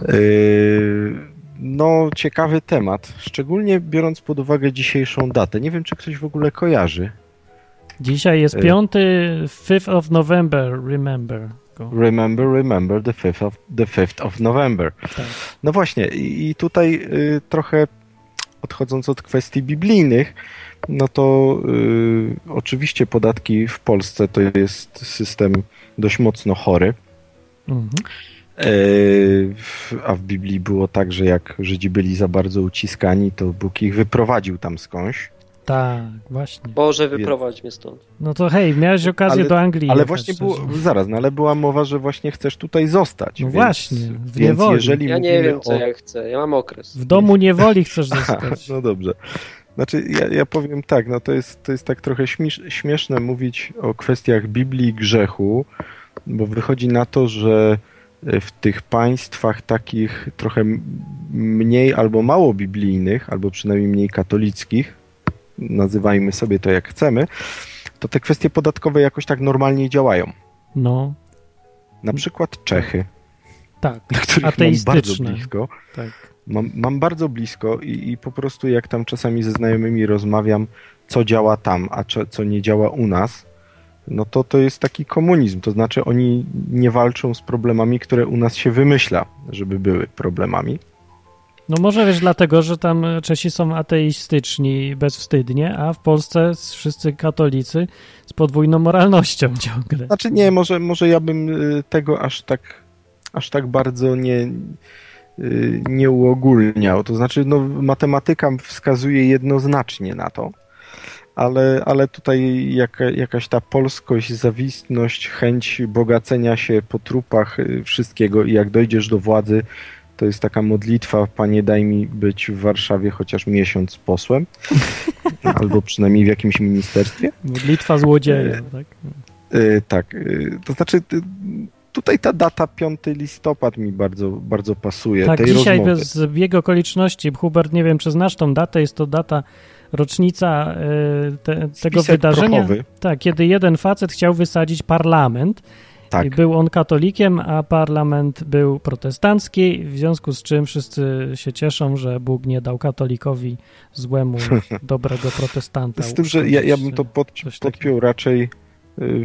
Yy, No, ciekawy temat, szczególnie biorąc pod uwagę dzisiejszą datę. Nie wiem, czy ktoś w ogóle kojarzy. Dzisiaj jest Y. 5 5th of November, remember. Remember, remember the 5th of, the 5th of November. Tak. No właśnie, i, i tutaj y, trochę odchodząc od kwestii biblijnych, no to y, oczywiście podatki w Polsce to jest system dość mocno chory. Mhm. W- A w Biblii było tak, że jak Żydzi byli za bardzo uciskani, to Bóg ich wyprowadził tam skądś. Tak, właśnie. Boże, wyprowadź mnie stąd. No to hej, miałeś okazję Ale- do Anglii Ale właśnie było, zaraz, no ale była mowa, że właśnie chcesz tutaj zostać. No więc, właśnie, w więc niewoli. jeżeli Ja nie wiem, co o... ja chcę. Ja mam okres. W domu niewoli chcesz zostać. No dobrze. Znaczy, ja, ja powiem tak, no to jest, to jest tak trochę śmiesz, śmieszne mówić o kwestiach Biblii i grzechu, bo wychodzi na to, że e, w tych państwach takich trochę mniej albo mało biblijnych, albo przynajmniej mniej katolickich, nazywajmy sobie to jak chcemy, to te kwestie podatkowe jakoś tak normalnie działają. No, Na przykład Czechy, tak. do których mam bardzo Ateistyczne. blisko. Tak. Mam, mam bardzo blisko i, i po prostu jak tam czasami ze znajomymi rozmawiam, co działa tam, a co, co nie działa u nas, no to to jest taki komunizm. To znaczy oni nie walczą z problemami, które u nas się wymyśla, żeby były problemami. No może wiesz dlatego, że tam Czesi są ateistyczni bezwstydnie, a w Polsce wszyscy katolicy z podwójną moralnością ciągle. Znaczy nie, może, może ja bym y, tego aż tak, aż tak bardzo nie, nie uogólniał. To znaczy, no, matematyka wskazuje jednoznacznie na to, ale, ale tutaj jaka, jakaś ta polskość, zawistność, chęć bogacenia się po trupach y, wszystkiego i jak dojdziesz do władzy, to jest taka modlitwa, panie daj mi być w Warszawie chociaż miesiąc posłem, albo przynajmniej w jakimś ministerstwie. Modlitwa złodzieja, tak? Y, tak, y, to znaczy y, tutaj ta data 5 listopad mi bardzo, bardzo pasuje. Tak, dzisiaj rozmowy. bez biegu okoliczności, Hubert, nie wiem, czy znasz tą datę, jest to data rocznica y, te, tego wydarzenia. prochowy. Tak, kiedy jeden facet chciał wysadzić parlament Tak. był on katolikiem, a parlament był protestancki, w związku z czym wszyscy się cieszą, że Bóg nie dał katolikowi złemu dobrego protestanta. Z tym, że ja, ja bym to pod, podpiął raczej y,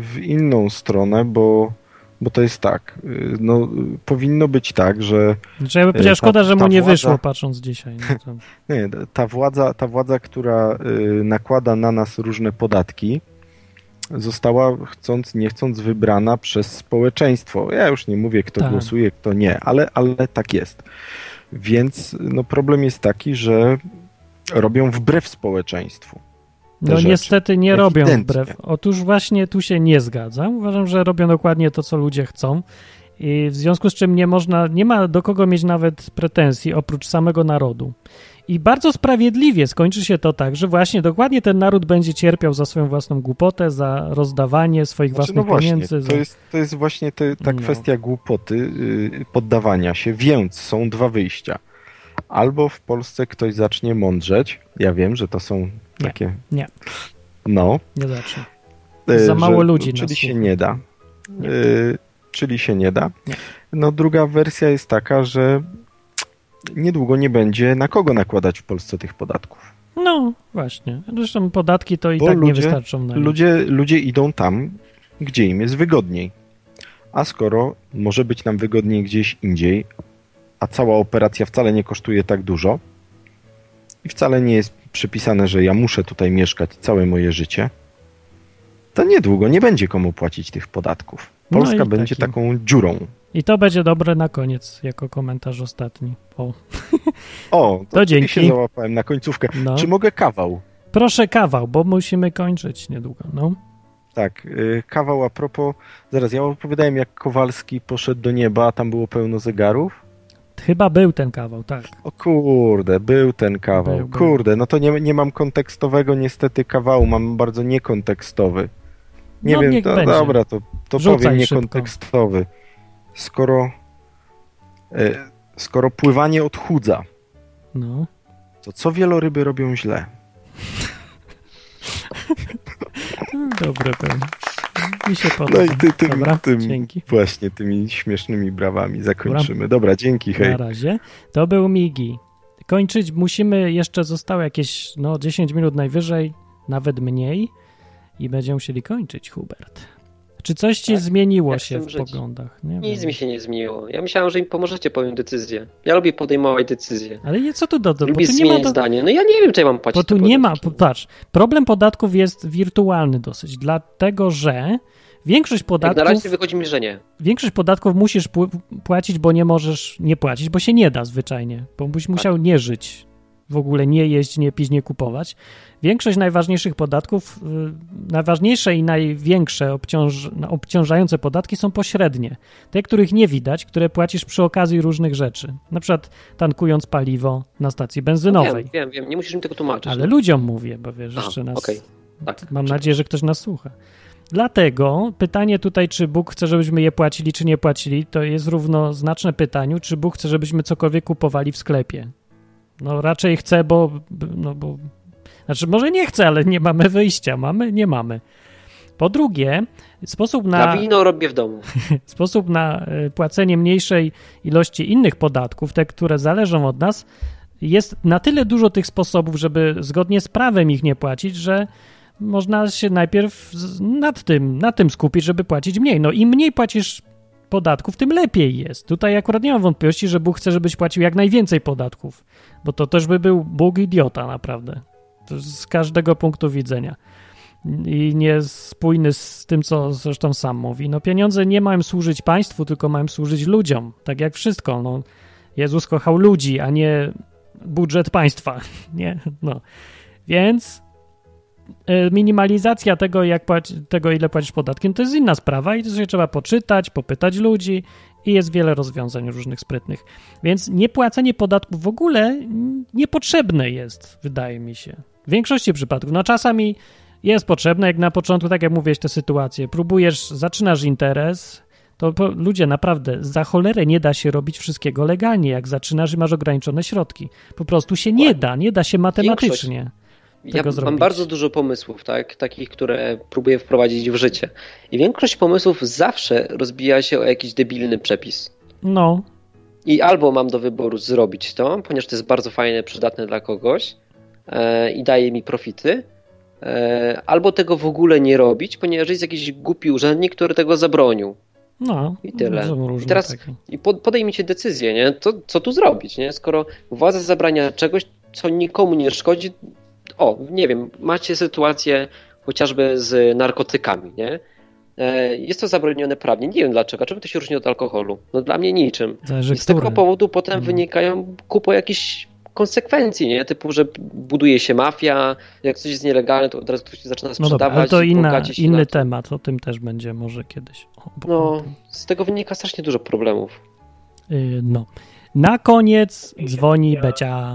w inną stronę, bo, bo to jest tak. y, No, y, powinno być tak, że Znaczy ja bym powiedział, ta- szkoda, że mu nie władza- wyszło, patrząc dzisiaj. No nie, ta, władza, ta władza, która y, nakłada na nas różne podatki, została chcąc, nie chcąc wybrana przez społeczeństwo. Ja już nie mówię, kto Tak. głosuje, kto nie, ale, ale tak jest. Więc no, problem jest taki, że robią wbrew społeczeństwu. No rzeczy. niestety nie robią wbrew. Otóż właśnie tu się nie zgadzam. Uważam, że robią dokładnie to, co ludzie chcą. I w związku z czym nie można, nie ma do kogo mieć nawet pretensji oprócz samego narodu. I bardzo sprawiedliwie skończy się to tak, że właśnie dokładnie ten naród będzie cierpiał za swoją własną głupotę, za rozdawanie swoich Znaczy, własnych no właśnie, pieniędzy. to za... jest, to jest właśnie te, ta No. kwestia głupoty, y, poddawania się, więc są dwa wyjścia. Albo w Polsce ktoś zacznie mądrzeć, ja wiem, że to są Nie, takie... nie. No. Nie zacznę. y, Za mało że- ludzi Czyli się nie da. Nie. Y, Czyli się nie da. Nie. No druga wersja jest taka, że niedługo nie będzie na kogo nakładać w Polsce tych podatków. No właśnie. Zresztą podatki to i Bo tak nie ludzie- wystarczą na. Ludzie, ludzie idą tam, gdzie im jest wygodniej. A skoro może być nam wygodniej gdzieś indziej, a cała operacja wcale nie kosztuje tak dużo i wcale nie jest przypisane, że ja muszę tutaj mieszkać całe moje życie, to niedługo nie będzie komu płacić tych podatków. No Polska i będzie taką dziurą. I to będzie dobre na koniec, jako komentarz ostatni. O, O, to, To dzięki. się załapałem na końcówkę. no. Czy mogę kawał? Proszę kawał, bo musimy kończyć niedługo. No. Tak, y, kawał a propos. Zaraz, ja opowiadałem, jak Kowalski poszedł do nieba, a tam było pełno zegarów. Chyba był ten kawał, tak. O kurde, był ten kawał. Był, był. Kurde, no to nie, nie mam kontekstowego niestety kawału, mam bardzo niekontekstowy. Nie No, wiem, to, będzie. dobra, to, to Rzucaj powiem szybko. niekontekstowy. Skoro, e, skoro pływanie odchudza, No. to co wieloryby robią źle? Dobre był. Mi się podoba. No i ty, tym, Dobra, tym dzięki. właśnie tymi śmiesznymi brawami zakończymy. Dobra, dzięki, hej. Na razie. To był Migi. Kończyć musimy, jeszcze zostało jakieś no 10 minut najwyżej, nawet mniej i będziemy musieli kończyć, Hubert. Czy coś ci Tak? zmieniło Jak się w żyć? poglądach? Nie Nic wiem. mi się nie zmieniło. Ja myślałem, że im pomożecie powiem decyzję. Ja lubię podejmować decyzje. Ale nie, co tu do... do Lubię tu nie ma zmieniać do, zdanie. No ja nie wiem, czy ja mam płacić Bo tu nie ma, patrz, problem podatków jest wirtualny dosyć, dlatego że większość Jak na podatków, razie wychodzi mi, że nie. większość podatków musisz pł- płacić, bo nie możesz nie płacić, bo się nie da zwyczajnie, bo byś musiał nie żyć, w ogóle nie jeść, nie pić, nie kupować. Większość najważniejszych podatków, y, najważniejsze i największe obciąż, obciążające podatki są pośrednie. Te, których nie widać, które płacisz przy okazji różnych rzeczy. Na przykład tankując paliwo na stacji benzynowej. Wiem, wiem, wiem. Nie musisz mi tego tłumaczyć. Ale ludziom mówię, bo wiesz, A, jeszcze nas. okej. Tak. Mam nadzieję, że ktoś nas słucha. Dlatego pytanie tutaj, czy Bóg chce, żebyśmy je płacili, czy nie płacili, to jest równoznaczne pytaniu, czy Bóg chce, żebyśmy cokolwiek kupowali w sklepie. No raczej chce, bo, no bo. Znaczy, może nie chce, ale nie mamy wyjścia. Mamy, nie mamy. Po drugie, sposób na. Ja wino robię w domu. Sposób na e, płacenie mniejszej ilości innych podatków, te, które zależą od nas, jest na tyle dużo tych sposobów, żeby zgodnie z prawem ich nie płacić, że można się najpierw nad tym, na tym skupić, żeby płacić mniej. No im mniej płacisz podatków, tym lepiej jest. Tutaj akurat nie mam wątpliwości, że Bóg chce, żebyś płacił jak najwięcej podatków, bo to też by był Bóg idiota naprawdę. To z każdego punktu widzenia i niespójny z tym, co zresztą sam mówi. No pieniądze nie mają służyć państwu, tylko mają służyć ludziom, tak jak wszystko. No, Jezus kochał ludzi, a nie budżet państwa, nie? No. Więc minimalizacja tego, jak płaci, tego, ile płacisz podatkiem, to jest inna sprawa i to się trzeba poczytać, popytać ludzi i jest wiele rozwiązań różnych sprytnych. Więc niepłacenie podatków w ogóle niepotrzebne jest, wydaje mi się. W większości przypadków. No czasami jest potrzebne, jak na początku, tak jak mówiłeś, te sytuacje. Próbujesz, zaczynasz interes, to po, ludzie naprawdę, za cholerę nie da się robić wszystkiego legalnie, jak zaczynasz i masz ograniczone środki. Po prostu się nie da, nie da się matematycznie. Ja mam zrobić. bardzo dużo pomysłów, tak? takich, które próbuję wprowadzić w życie. I większość pomysłów zawsze rozbija się o jakiś debilny przepis. No, I albo mam do wyboru zrobić to, ponieważ to jest bardzo fajne, przydatne dla kogoś e, i daje mi profity, e, albo tego w ogóle nie robić, ponieważ jest jakiś głupi urzędnik, który tego zabronił. no. I tyle. I teraz takie. i pod, podejmijcie decyzję, nie? To, co tu zrobić, nie? Skoro władza zabrania czegoś, co nikomu nie szkodzi, o, nie wiem, macie sytuację chociażby z narkotykami, nie? E, Jest to zabronione prawnie. Nie wiem dlaczego. Czemu to się różni od alkoholu? No dla mnie niczym. Zależy, I z tego który. powodu potem Mhm. wynikają kupo jakichś konsekwencji, nie? Typu, że buduje się mafia, jak coś jest nielegalne, to od razu ktoś zaczyna No sprzedawać. dobra, ale to inna, na inny temat, o tym też będzie może kiedyś. O, No, z tego wynika strasznie dużo problemów. Y, No. Na koniec dzwoni Becia.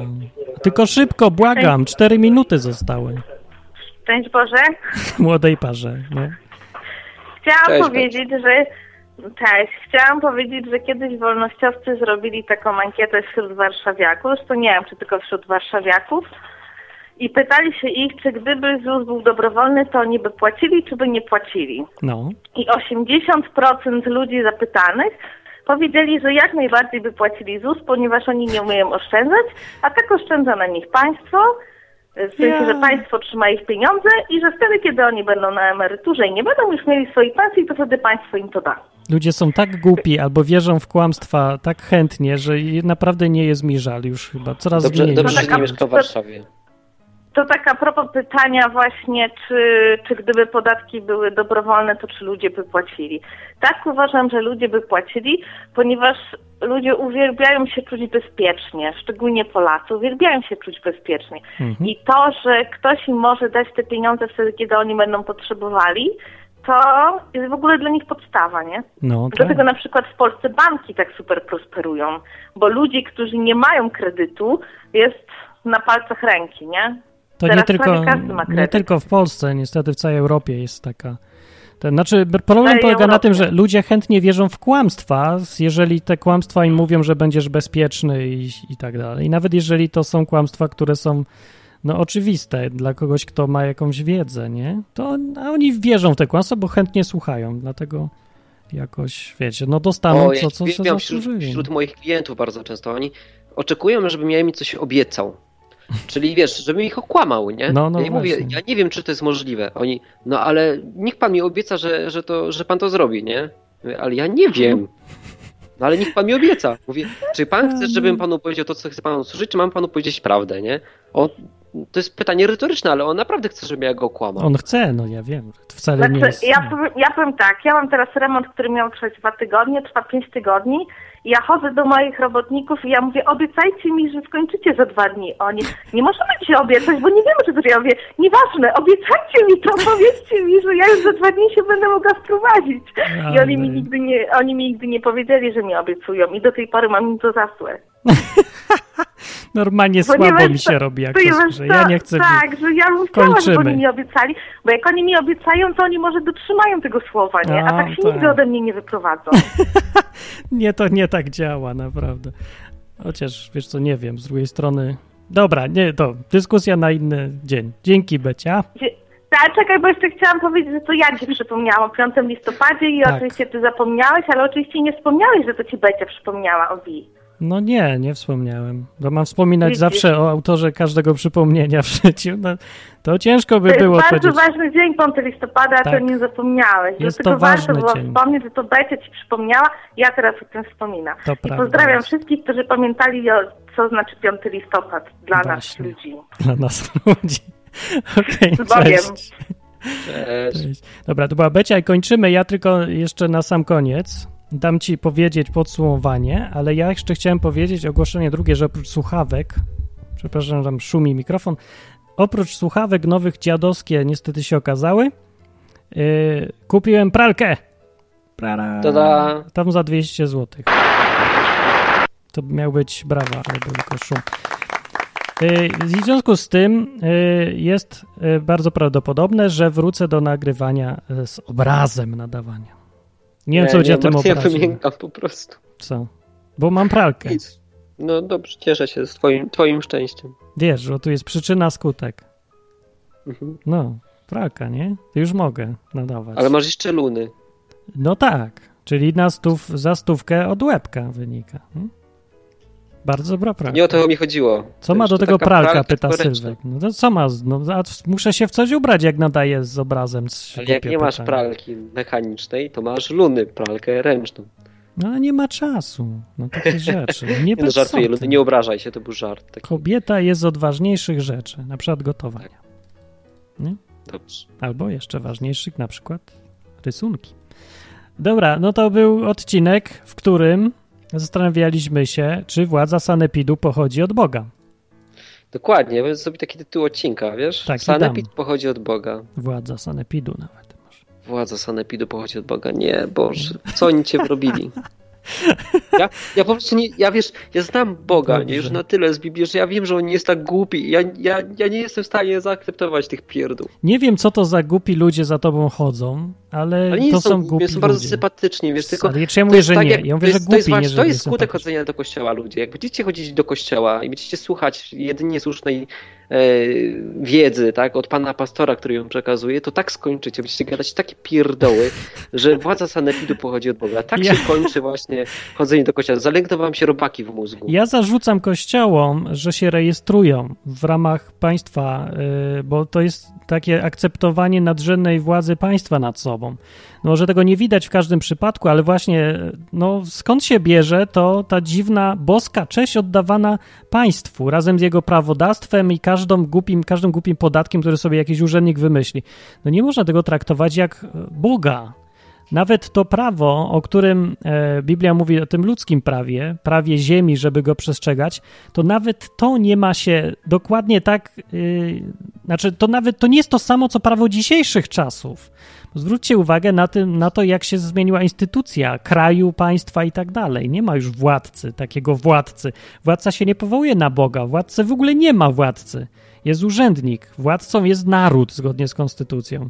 Tylko szybko, błagam, cztery minuty zostały. Szczęść Boże. Młodej parze. No. Chciałam Cześć, powiedzieć, że. Cześć. Chciałam powiedzieć, że kiedyś wolnościowcy zrobili taką ankietę wśród warszawiaków, to nie wiem, czy tylko wśród warszawiaków, i pytali się ich, czy gdyby ZUS był dobrowolny, to oni by płacili, czy by nie płacili. no. I 80% ludzi zapytanych powiedzieli, że jak najbardziej by płacili ZUS, ponieważ oni nie umieją oszczędzać, a tak oszczędza na nich państwo, w sensie, że państwo trzyma ich pieniądze i że wtedy, kiedy oni będą na emeryturze i nie będą już mieli swojej pensji, to wtedy państwo im to da. Ludzie są tak głupi albo wierzą w kłamstwa tak chętnie, że naprawdę nie jest mi żal już chyba. Coraz Dobrze, mniej. dobrze że taka- nie mieszka w Warszawie. To tak a propos pytania właśnie, czy, czy gdyby podatki były dobrowolne, to czy ludzie by płacili. Tak uważam, że ludzie by płacili, ponieważ ludzie uwielbiają się czuć bezpiecznie, szczególnie Polacy, uwielbiają się czuć bezpiecznie. Mhm. I to, że ktoś im może dać te pieniądze wtedy, kiedy oni będą potrzebowali, to jest w ogóle dla nich podstawa, nie? No, tak. Dlatego na przykład w Polsce banki tak super prosperują, bo ludzi, którzy nie mają kredytu, jest na palcach ręki, nie? To nie tylko, nie tylko w Polsce, niestety w całej Europie jest taka. Ten, znaczy, problem polega na tym, że ludzie chętnie wierzą w kłamstwa, jeżeli te kłamstwa im mówią, że będziesz bezpieczny i, i tak dalej. I nawet jeżeli to są kłamstwa, które są no, oczywiste dla kogoś, kto ma jakąś wiedzę, nie? To a oni wierzą w te kłamstwa, bo chętnie słuchają, dlatego jakoś, wiecie, no dostaną O, ja co, co sobie uwielbiam wśród, wśród moich klientów bardzo często. Oni oczekują, żebym ja im coś obiecał. Czyli wiesz, żebym ich okłamał, nie? No, no ja im mówię, ja nie wiem, czy to jest możliwe. Oni, no ale niech pan mi obieca, że, że, to, że pan to zrobi, nie? Ale ja nie wiem. No ale niech pan mi obieca. Mówię, czy pan chce, żebym panu powiedział to, co chce panu usłyszeć, czy mam panu powiedzieć prawdę, nie? On, to jest pytanie retoryczne, ale on naprawdę chce, żebym ja go okłamał. On chce, no ja wiem, to wcale nie Znaczy, jest... ja, powiem, ja powiem tak, ja mam teraz remont, który miał trwać dwa tygodnie, trwa pięć tygodni. Ja chodzę do moich robotników i ja mówię, obiecajcie mi, że skończycie za dwa dni. Oni, nie możemy ci obiecać, bo nie wiemy, czy to ja mówię, nieważne, obiecajcie mi to, powiedzcie mi, że ja już za dwa dni się będę mogła wprowadzić. I oni mi nigdy nie, oni mi nigdy nie powiedzieli, że mi obiecują i do tej pory mam im to za złe. Normalnie Ponieważ słabo mi to- się robi, jak to słyszę. Ja nie chcę... Tak, że ja bym chciała, żeby Kończymy. oni mi obiecali, bo jak oni mi obiecają, to oni może dotrzymają tego słowa, nie? A, A, tak się tak. nigdy ode mnie nie wyprowadzą. Nie, to nie tak działa, naprawdę. Chociaż, wiesz co, nie wiem, z drugiej strony... Dobra, nie, to dyskusja na inny dzień. Dzięki, Becia. Dzie- A czekaj, bo jeszcze chciałam powiedzieć, że to ja ci przypomniałam o 5 listopadzie i Tak. oczywiście ty zapomniałeś, ale oczywiście nie wspomniałeś, że to ci Becia przypomniała o Wi. No nie, nie wspomniałem. Bo mam wspominać zawsze o autorze każdego przypomnienia w życiu. No, to ciężko by To jest było bardzo powiedzieć. ważny dzień 5 listopada, a Tak. to nie zapomniałeś. Jest Dlatego to ważny warto było dzień. wspomnieć, że to Becia ci przypomniała, ja teraz o tym wspominam. To I prawda pozdrawiam jest. wszystkich, którzy pamiętali, o, co znaczy 5 listopad dla nas Właśnie. ludzi. Dla nas ludzi. Okej, cześć. Cześć. Cześć. Dobra, to była Becia i kończymy. Ja tylko jeszcze na sam koniec dam ci powiedzieć podsumowanie, ale ja jeszcze chciałem powiedzieć ogłoszenie drugie, że oprócz słuchawek, przepraszam, tam szumi mikrofon, oprócz słuchawek nowych dziadowskie niestety się okazały, yy, kupiłem pralkę. Prara. Tada. Tam za 200 zł. To miał być brawa, ale był tylko szum. Y, W związku z tym y, jest y, bardzo prawdopodobne, że wrócę do nagrywania z obrazem nadawania. Nie wiem, co będzie na tym ja wymiękam po prostu. Co? Bo mam pralkę. Nic. No dobrze, cieszę się z twoim, twoim szczęściem. Wiesz, że tu jest przyczyna, skutek. Mhm. No, pralka, nie? To już mogę nadawać. Ale masz jeszcze luny. No tak, czyli na stów, za stówkę od łebka wynika. Hmm? Bardzo dobra pralka. Nie o to mi chodziło. Co ma do tego taka pralka, pyta. Sylwek. No to co ma? No, a muszę się w coś ubrać, jak nadaję z obrazem. Ale jak nie masz pralki mechanicznej, to masz luny, pralkę ręczną. No ale nie ma czasu na takie rzeczy. Nie, Nie no, żartuję, luny, nie obrażaj się, to był żart. Taki. Kobieta jest od ważniejszych rzeczy, na przykład gotowania. Dobrze. Albo jeszcze ważniejszych, na przykład rysunki. Dobra, no to był odcinek, w którym zastanawialiśmy się, czy władza sanepidu pochodzi od Boga. Dokładnie, będę sobie taki tytuł odcinka, wiesz? Tak, Sanepid dam. pochodzi od Boga. Władza sanepidu nawet. Władza Sanepidu pochodzi od Boga. Nie, Boże, co oni cię wrobili? Ja, ja po prostu nie, ja wiesz, ja znam Boga, nie, już na tyle z Biblii, że ja wiem, że on nie jest tak głupi. Ja, ja, ja nie jestem w stanie zaakceptować tych pierdół. Nie wiem, co to za głupi ludzie za tobą chodzą, ale, Ale to są, są głupi, głupi są bardzo ludzie. sympatyczni, wiesz, tylko... Ale czy ja mówię, jest że tak, nie? jak- Ja mówię, to że jest, to jest, głupi, nie, że to jest skutek chodzenia do kościoła, ludzie. Jak będziecie chodzić do kościoła i będziecie słuchać jedynie słusznej wiedzy, tak, od pana pastora, który ją przekazuje, to tak skończycie, będziecie gadać takie pierdoły, że władza sanepidu pochodzi od Boga. Tak Ja- się kończy właśnie chodzenie do kościoła. Zalęgną wam się robaki w mózgu. Ja zarzucam kościołom, że się rejestrują w ramach państwa, yy, bo to jest takie akceptowanie nadrzędnej władzy państwa nad sobą. No, że tego nie widać w każdym przypadku, ale właśnie no, skąd się bierze to ta dziwna boska cześć oddawana państwu razem z jego prawodawstwem i każdą głupim, każdym głupim podatkiem, który sobie jakiś urzędnik wymyśli. No nie można tego traktować jak Boga. Nawet to prawo, o którym e, Biblia mówi o tym ludzkim prawie, prawie ziemi, żeby go przestrzegać, to nawet to nie ma się dokładnie tak, y, znaczy to nawet to nie jest to samo, co prawo dzisiejszych czasów. Zwróćcie uwagę na, tym, na to, jak się zmieniła instytucja kraju, państwa i tak dalej. Nie ma już władcy, takiego władcy. Władca się nie powołuje na Boga. Władcy w ogóle nie ma władcy. Jest urzędnik. Władcą jest naród, zgodnie z konstytucją.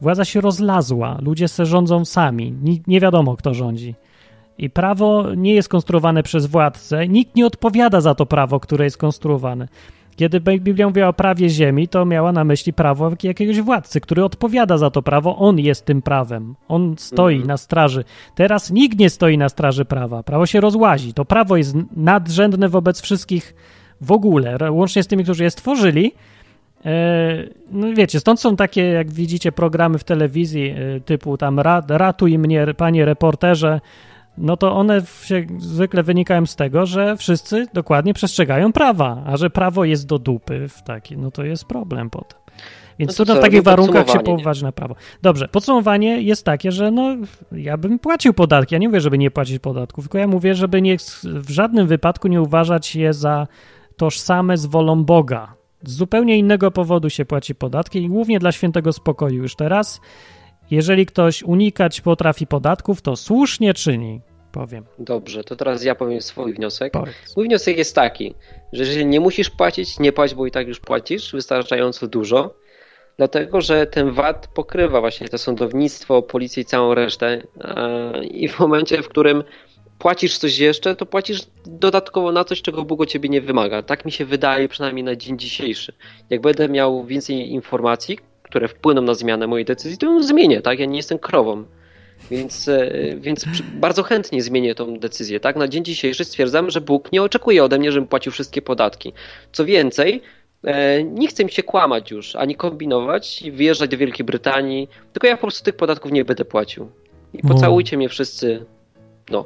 Władza się rozlazła, ludzie se rządzą sami, Ni- nie wiadomo kto rządzi. I prawo nie jest konstruowane przez władcę, nikt nie odpowiada za to prawo, które jest konstruowane. Kiedy Biblia mówiła o prawie ziemi, to miała na myśli prawo jakiegoś władcy, który odpowiada za to prawo, on jest tym prawem, on stoi Mhm. na straży. Teraz nikt nie stoi na straży prawa, prawo się rozłazi, to prawo jest nadrzędne wobec wszystkich w ogóle, łącznie z tymi, którzy je stworzyli, E, No wiecie, stąd są takie, jak widzicie, programy w telewizji e, typu tam "Ra- ratuj mnie, panie reporterze, no to one się zwykle wynikają z tego, że wszyscy dokładnie przestrzegają prawa, a że prawo jest do dupy w taki, no to jest problem potem. Więc No to trudno w takich warunkach się podsumowanie, nie? powołać na prawo. Dobrze, podsumowanie jest takie, że no ja bym płacił podatki. Ja nie mówię, żeby nie płacić podatków, tylko ja mówię, żeby nie, w żadnym wypadku nie uważać je za tożsame z wolą Boga. Z zupełnie innego powodu się płaci podatki i głównie dla świętego spokoju już teraz. Jeżeli ktoś unikać potrafi podatków, to słusznie czyni, powiem. Dobrze, to teraz ja powiem swój wniosek. Powiedz. Mój wniosek jest taki, że jeżeli nie musisz płacić, nie płać, bo i tak już płacisz wystarczająco dużo, dlatego że ten VAT pokrywa właśnie to sądownictwo, policję i całą resztę. I w momencie, w którym płacisz coś jeszcze, to płacisz dodatkowo na coś, czego Bóg ciebie nie wymaga. Tak mi się wydaje, przynajmniej na dzień dzisiejszy. Jak będę miał więcej informacji, które wpłyną na zmianę mojej decyzji, to ją zmienię, tak? Ja nie jestem krową. Więc, e, więc bardzo chętnie zmienię tą decyzję. Tak? Na dzień dzisiejszy stwierdzam, że Bóg nie oczekuje ode mnie, żebym płacił wszystkie podatki. Co więcej, e, nie chcę mi się kłamać już, ani kombinować i wyjeżdżać do Wielkiej Brytanii, tylko ja po prostu tych podatków nie będę płacił. I pocałujcie mnie wszyscy. No.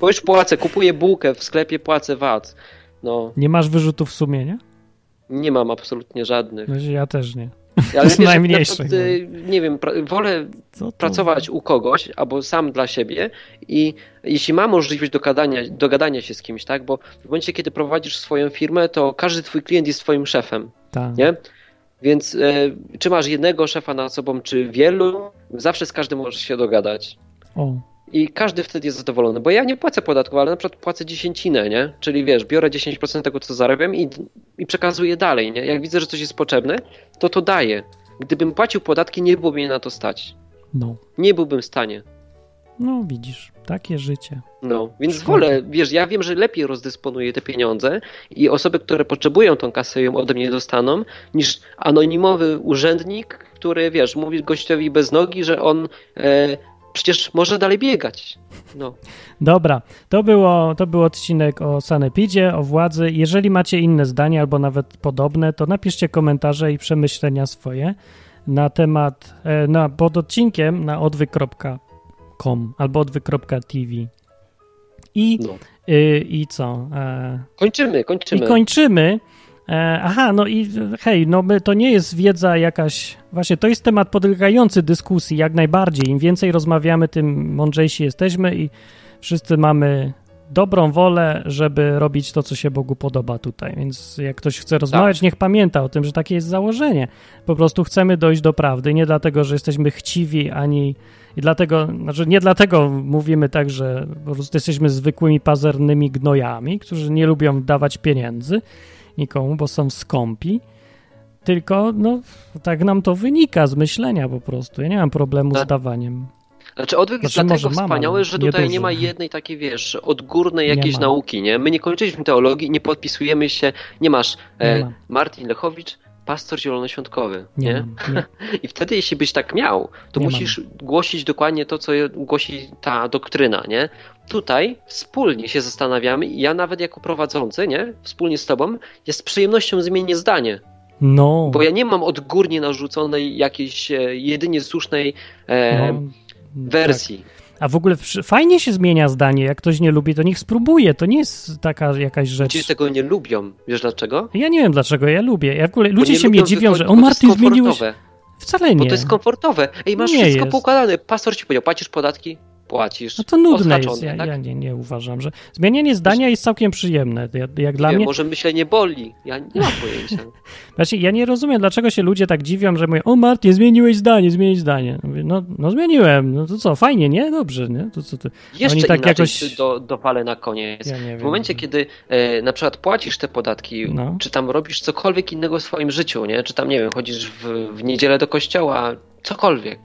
Bo już płacę, kupuję bułkę w sklepie, płacę VAT. No, Nie masz wyrzutów sumienia? nie mam absolutnie żadnych. No, ja też nie. Ale jest wiesz, najmniejszy, na przykład, y, Nie wiem, wolę Co to? pracować u kogoś albo sam dla siebie i jeśli ma możliwość dogadania, dogadania się z kimś, tak, bo w momencie, kiedy prowadzisz swoją firmę, to każdy twój klient jest twoim szefem, Tak. nie? Więc e, czy masz jednego szefa nad sobą, czy wielu, zawsze z każdym możesz się dogadać. O, I każdy wtedy jest zadowolony, bo ja nie płacę podatków, ale na przykład płacę dziesięcinę, nie? Czyli wiesz, biorę 10% tego, co zarabiam i, i przekazuję dalej, nie? Jak widzę, że coś jest potrzebne, to to daję. Gdybym płacił podatki, nie byłoby mnie na to stać. No, Nie byłbym w stanie. no widzisz, takie życie. No, więc Szkoda. wolę, wiesz, ja wiem, że lepiej rozdysponuję te pieniądze i osoby, które potrzebują tą kasę ją ode mnie dostaną, niż anonimowy urzędnik, który, wiesz, mówi gościowi bez nogi, że on e, przecież może dalej biegać. No. Dobra, to, było, to był odcinek o Sanepidzie, o władzy. Jeżeli macie inne zdanie albo nawet podobne, to napiszcie komentarze i przemyślenia swoje na temat, e, na, pod odcinkiem na odwyk.com albo odwyk.tv. I, no. y, I co? E, Kończymy, kończymy. I kończymy. E, aha, no i hej, no my, to nie jest wiedza jakaś. Właśnie to jest temat podlegający dyskusji jak najbardziej. Im więcej rozmawiamy, tym mądrzejsi jesteśmy i wszyscy mamy dobrą wolę, żeby robić to, co się Bogu podoba tutaj. Więc jak ktoś chce rozmawiać, niech pamięta o tym, że takie jest założenie. Po prostu chcemy dojść do prawdy. Nie dlatego, że jesteśmy chciwi, ani. I dlatego, znaczy nie dlatego mówimy tak, że po prostu jesteśmy zwykłymi pazernymi gnojami, którzy nie lubią dawać pieniędzy nikomu, bo są skąpi. Tylko, no, tak nam to wynika z myślenia po prostu. Ja nie mam problemu z Tak. dawaniem. Znaczy odwyk jest Znaczy, dlatego może mam, wspaniały, że nie tutaj dużo. nie ma jednej takiej, wiesz, odgórnej Nie jakiejś ma. nauki, nie? My nie kończyliśmy teologii, nie podpisujemy się, nie masz Nie e, ma. Martin Lechowicz, pastor zielonoświątkowy, Nie, nie? mam, nie. I wtedy, jeśli byś tak miał, to Nie musisz głosić dokładnie to, co głosi ta doktryna, nie? Tutaj wspólnie się zastanawiamy i ja nawet jako prowadzący, nie? Wspólnie z tobą, ja z przyjemnością zmienię zdanie, No, bo ja nie mam odgórnie narzuconej jakiejś e, jedynie słusznej e, no, wersji. Tak. A w ogóle fajnie się zmienia zdanie. Jak ktoś nie lubi, to niech spróbuje. To nie jest taka jakaś rzecz. Ludzie tego nie lubią. Wiesz dlaczego? Ja nie wiem dlaczego, ja lubię. Ja w ogóle, ludzie się mnie dziwią, że o Martin zmieniłeś. Wcale nie. Bo to jest komfortowe. Ej, masz Nie wszystko jest. poukładane. Pastor ci powiedział, płacisz podatki? Płacisz. No to nudne jest. Ja, tak? ja nie, nie uważam, że zmienianie zdania jest całkiem przyjemne. Jak, dla nie, mnie. Może myślenie boli. Ja nie mam pojęcia. Znaczy, ja nie rozumiem, dlaczego się ludzie tak dziwią, że mówią, o Martin, zmieniłeś zdanie, zmieniłeś zdanie. Mówię, no, no zmieniłem, no to co, fajnie, nie? Dobrze, nie? To co ty? Jeszcze Oni tak inaczej jakoś- do, dopalę na koniec. Ja nie w wiem. momencie, kiedy e, na przykład płacisz te podatki, No. czy tam robisz cokolwiek innego w swoim życiu, nie? czy tam, nie wiem, chodzisz w, w niedzielę do kościoła, cokolwiek.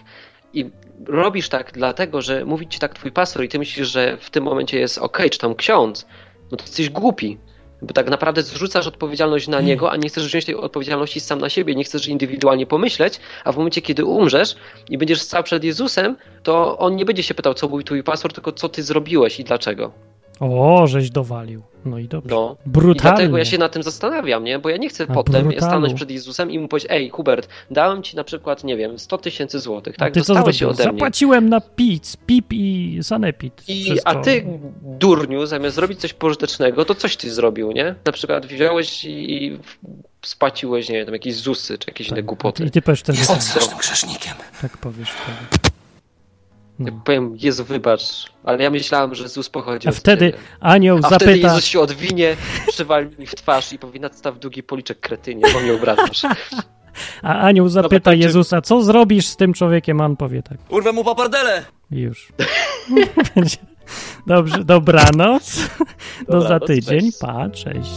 I robisz tak dlatego, że mówi ci tak twój pastor i ty myślisz, że w tym momencie jest ok, czy tam ksiądz, no to jesteś głupi. Bo tak naprawdę zrzucasz odpowiedzialność na niego, a nie chcesz wziąć tej odpowiedzialności sam na siebie, nie chcesz indywidualnie pomyśleć, a w momencie, kiedy umrzesz i będziesz stał przed Jezusem, to on nie będzie się pytał, co mówił twój pastor, tylko co ty zrobiłeś i dlaczego. O, żeś dowalił. No i dobrze. No. I Brutalnie. dlatego ja się na tym zastanawiam, nie? Bo ja nie chcę A, potem brutalu. stanąć przed Jezusem i mu powiedzieć, ej Hubert, dałem ci na przykład, nie wiem, 100 tysięcy złotych, A tak? ty co Dostałeś się zrobiłeś? ode mnie. Zapłaciłem na PIC, PIP i Sanepid. I, Wszystko. a ty, durniu, zamiast zrobić coś pożytecznego, to coś ty zrobił, nie? Na przykład wziąłeś i, i spłaciłeś, nie wiem, tam jakieś ZUSy, czy jakieś inne głupoty. I ty powiesz wtedy Jestem tak, strasznym grzesznikiem. tak powiesz wtedy. Ja powiem, Jezu, wybacz, ale ja myślałem, że ZUS pochodzi A od wtedy ciebie. anioł A wtedy zapyta... Jezus się odwinie, przywali mi w twarz i powie, nadstaw długi policzek kretynie, bo mnie obracasz. A anioł zapyta Jezusa, co zrobisz z tym człowiekiem? A on powie tak. Urwę mu papardelę! I już. Będzie- Dobrze, dobranoc. Do za Dobranoc, tydzień. cześć. Pa, cześć.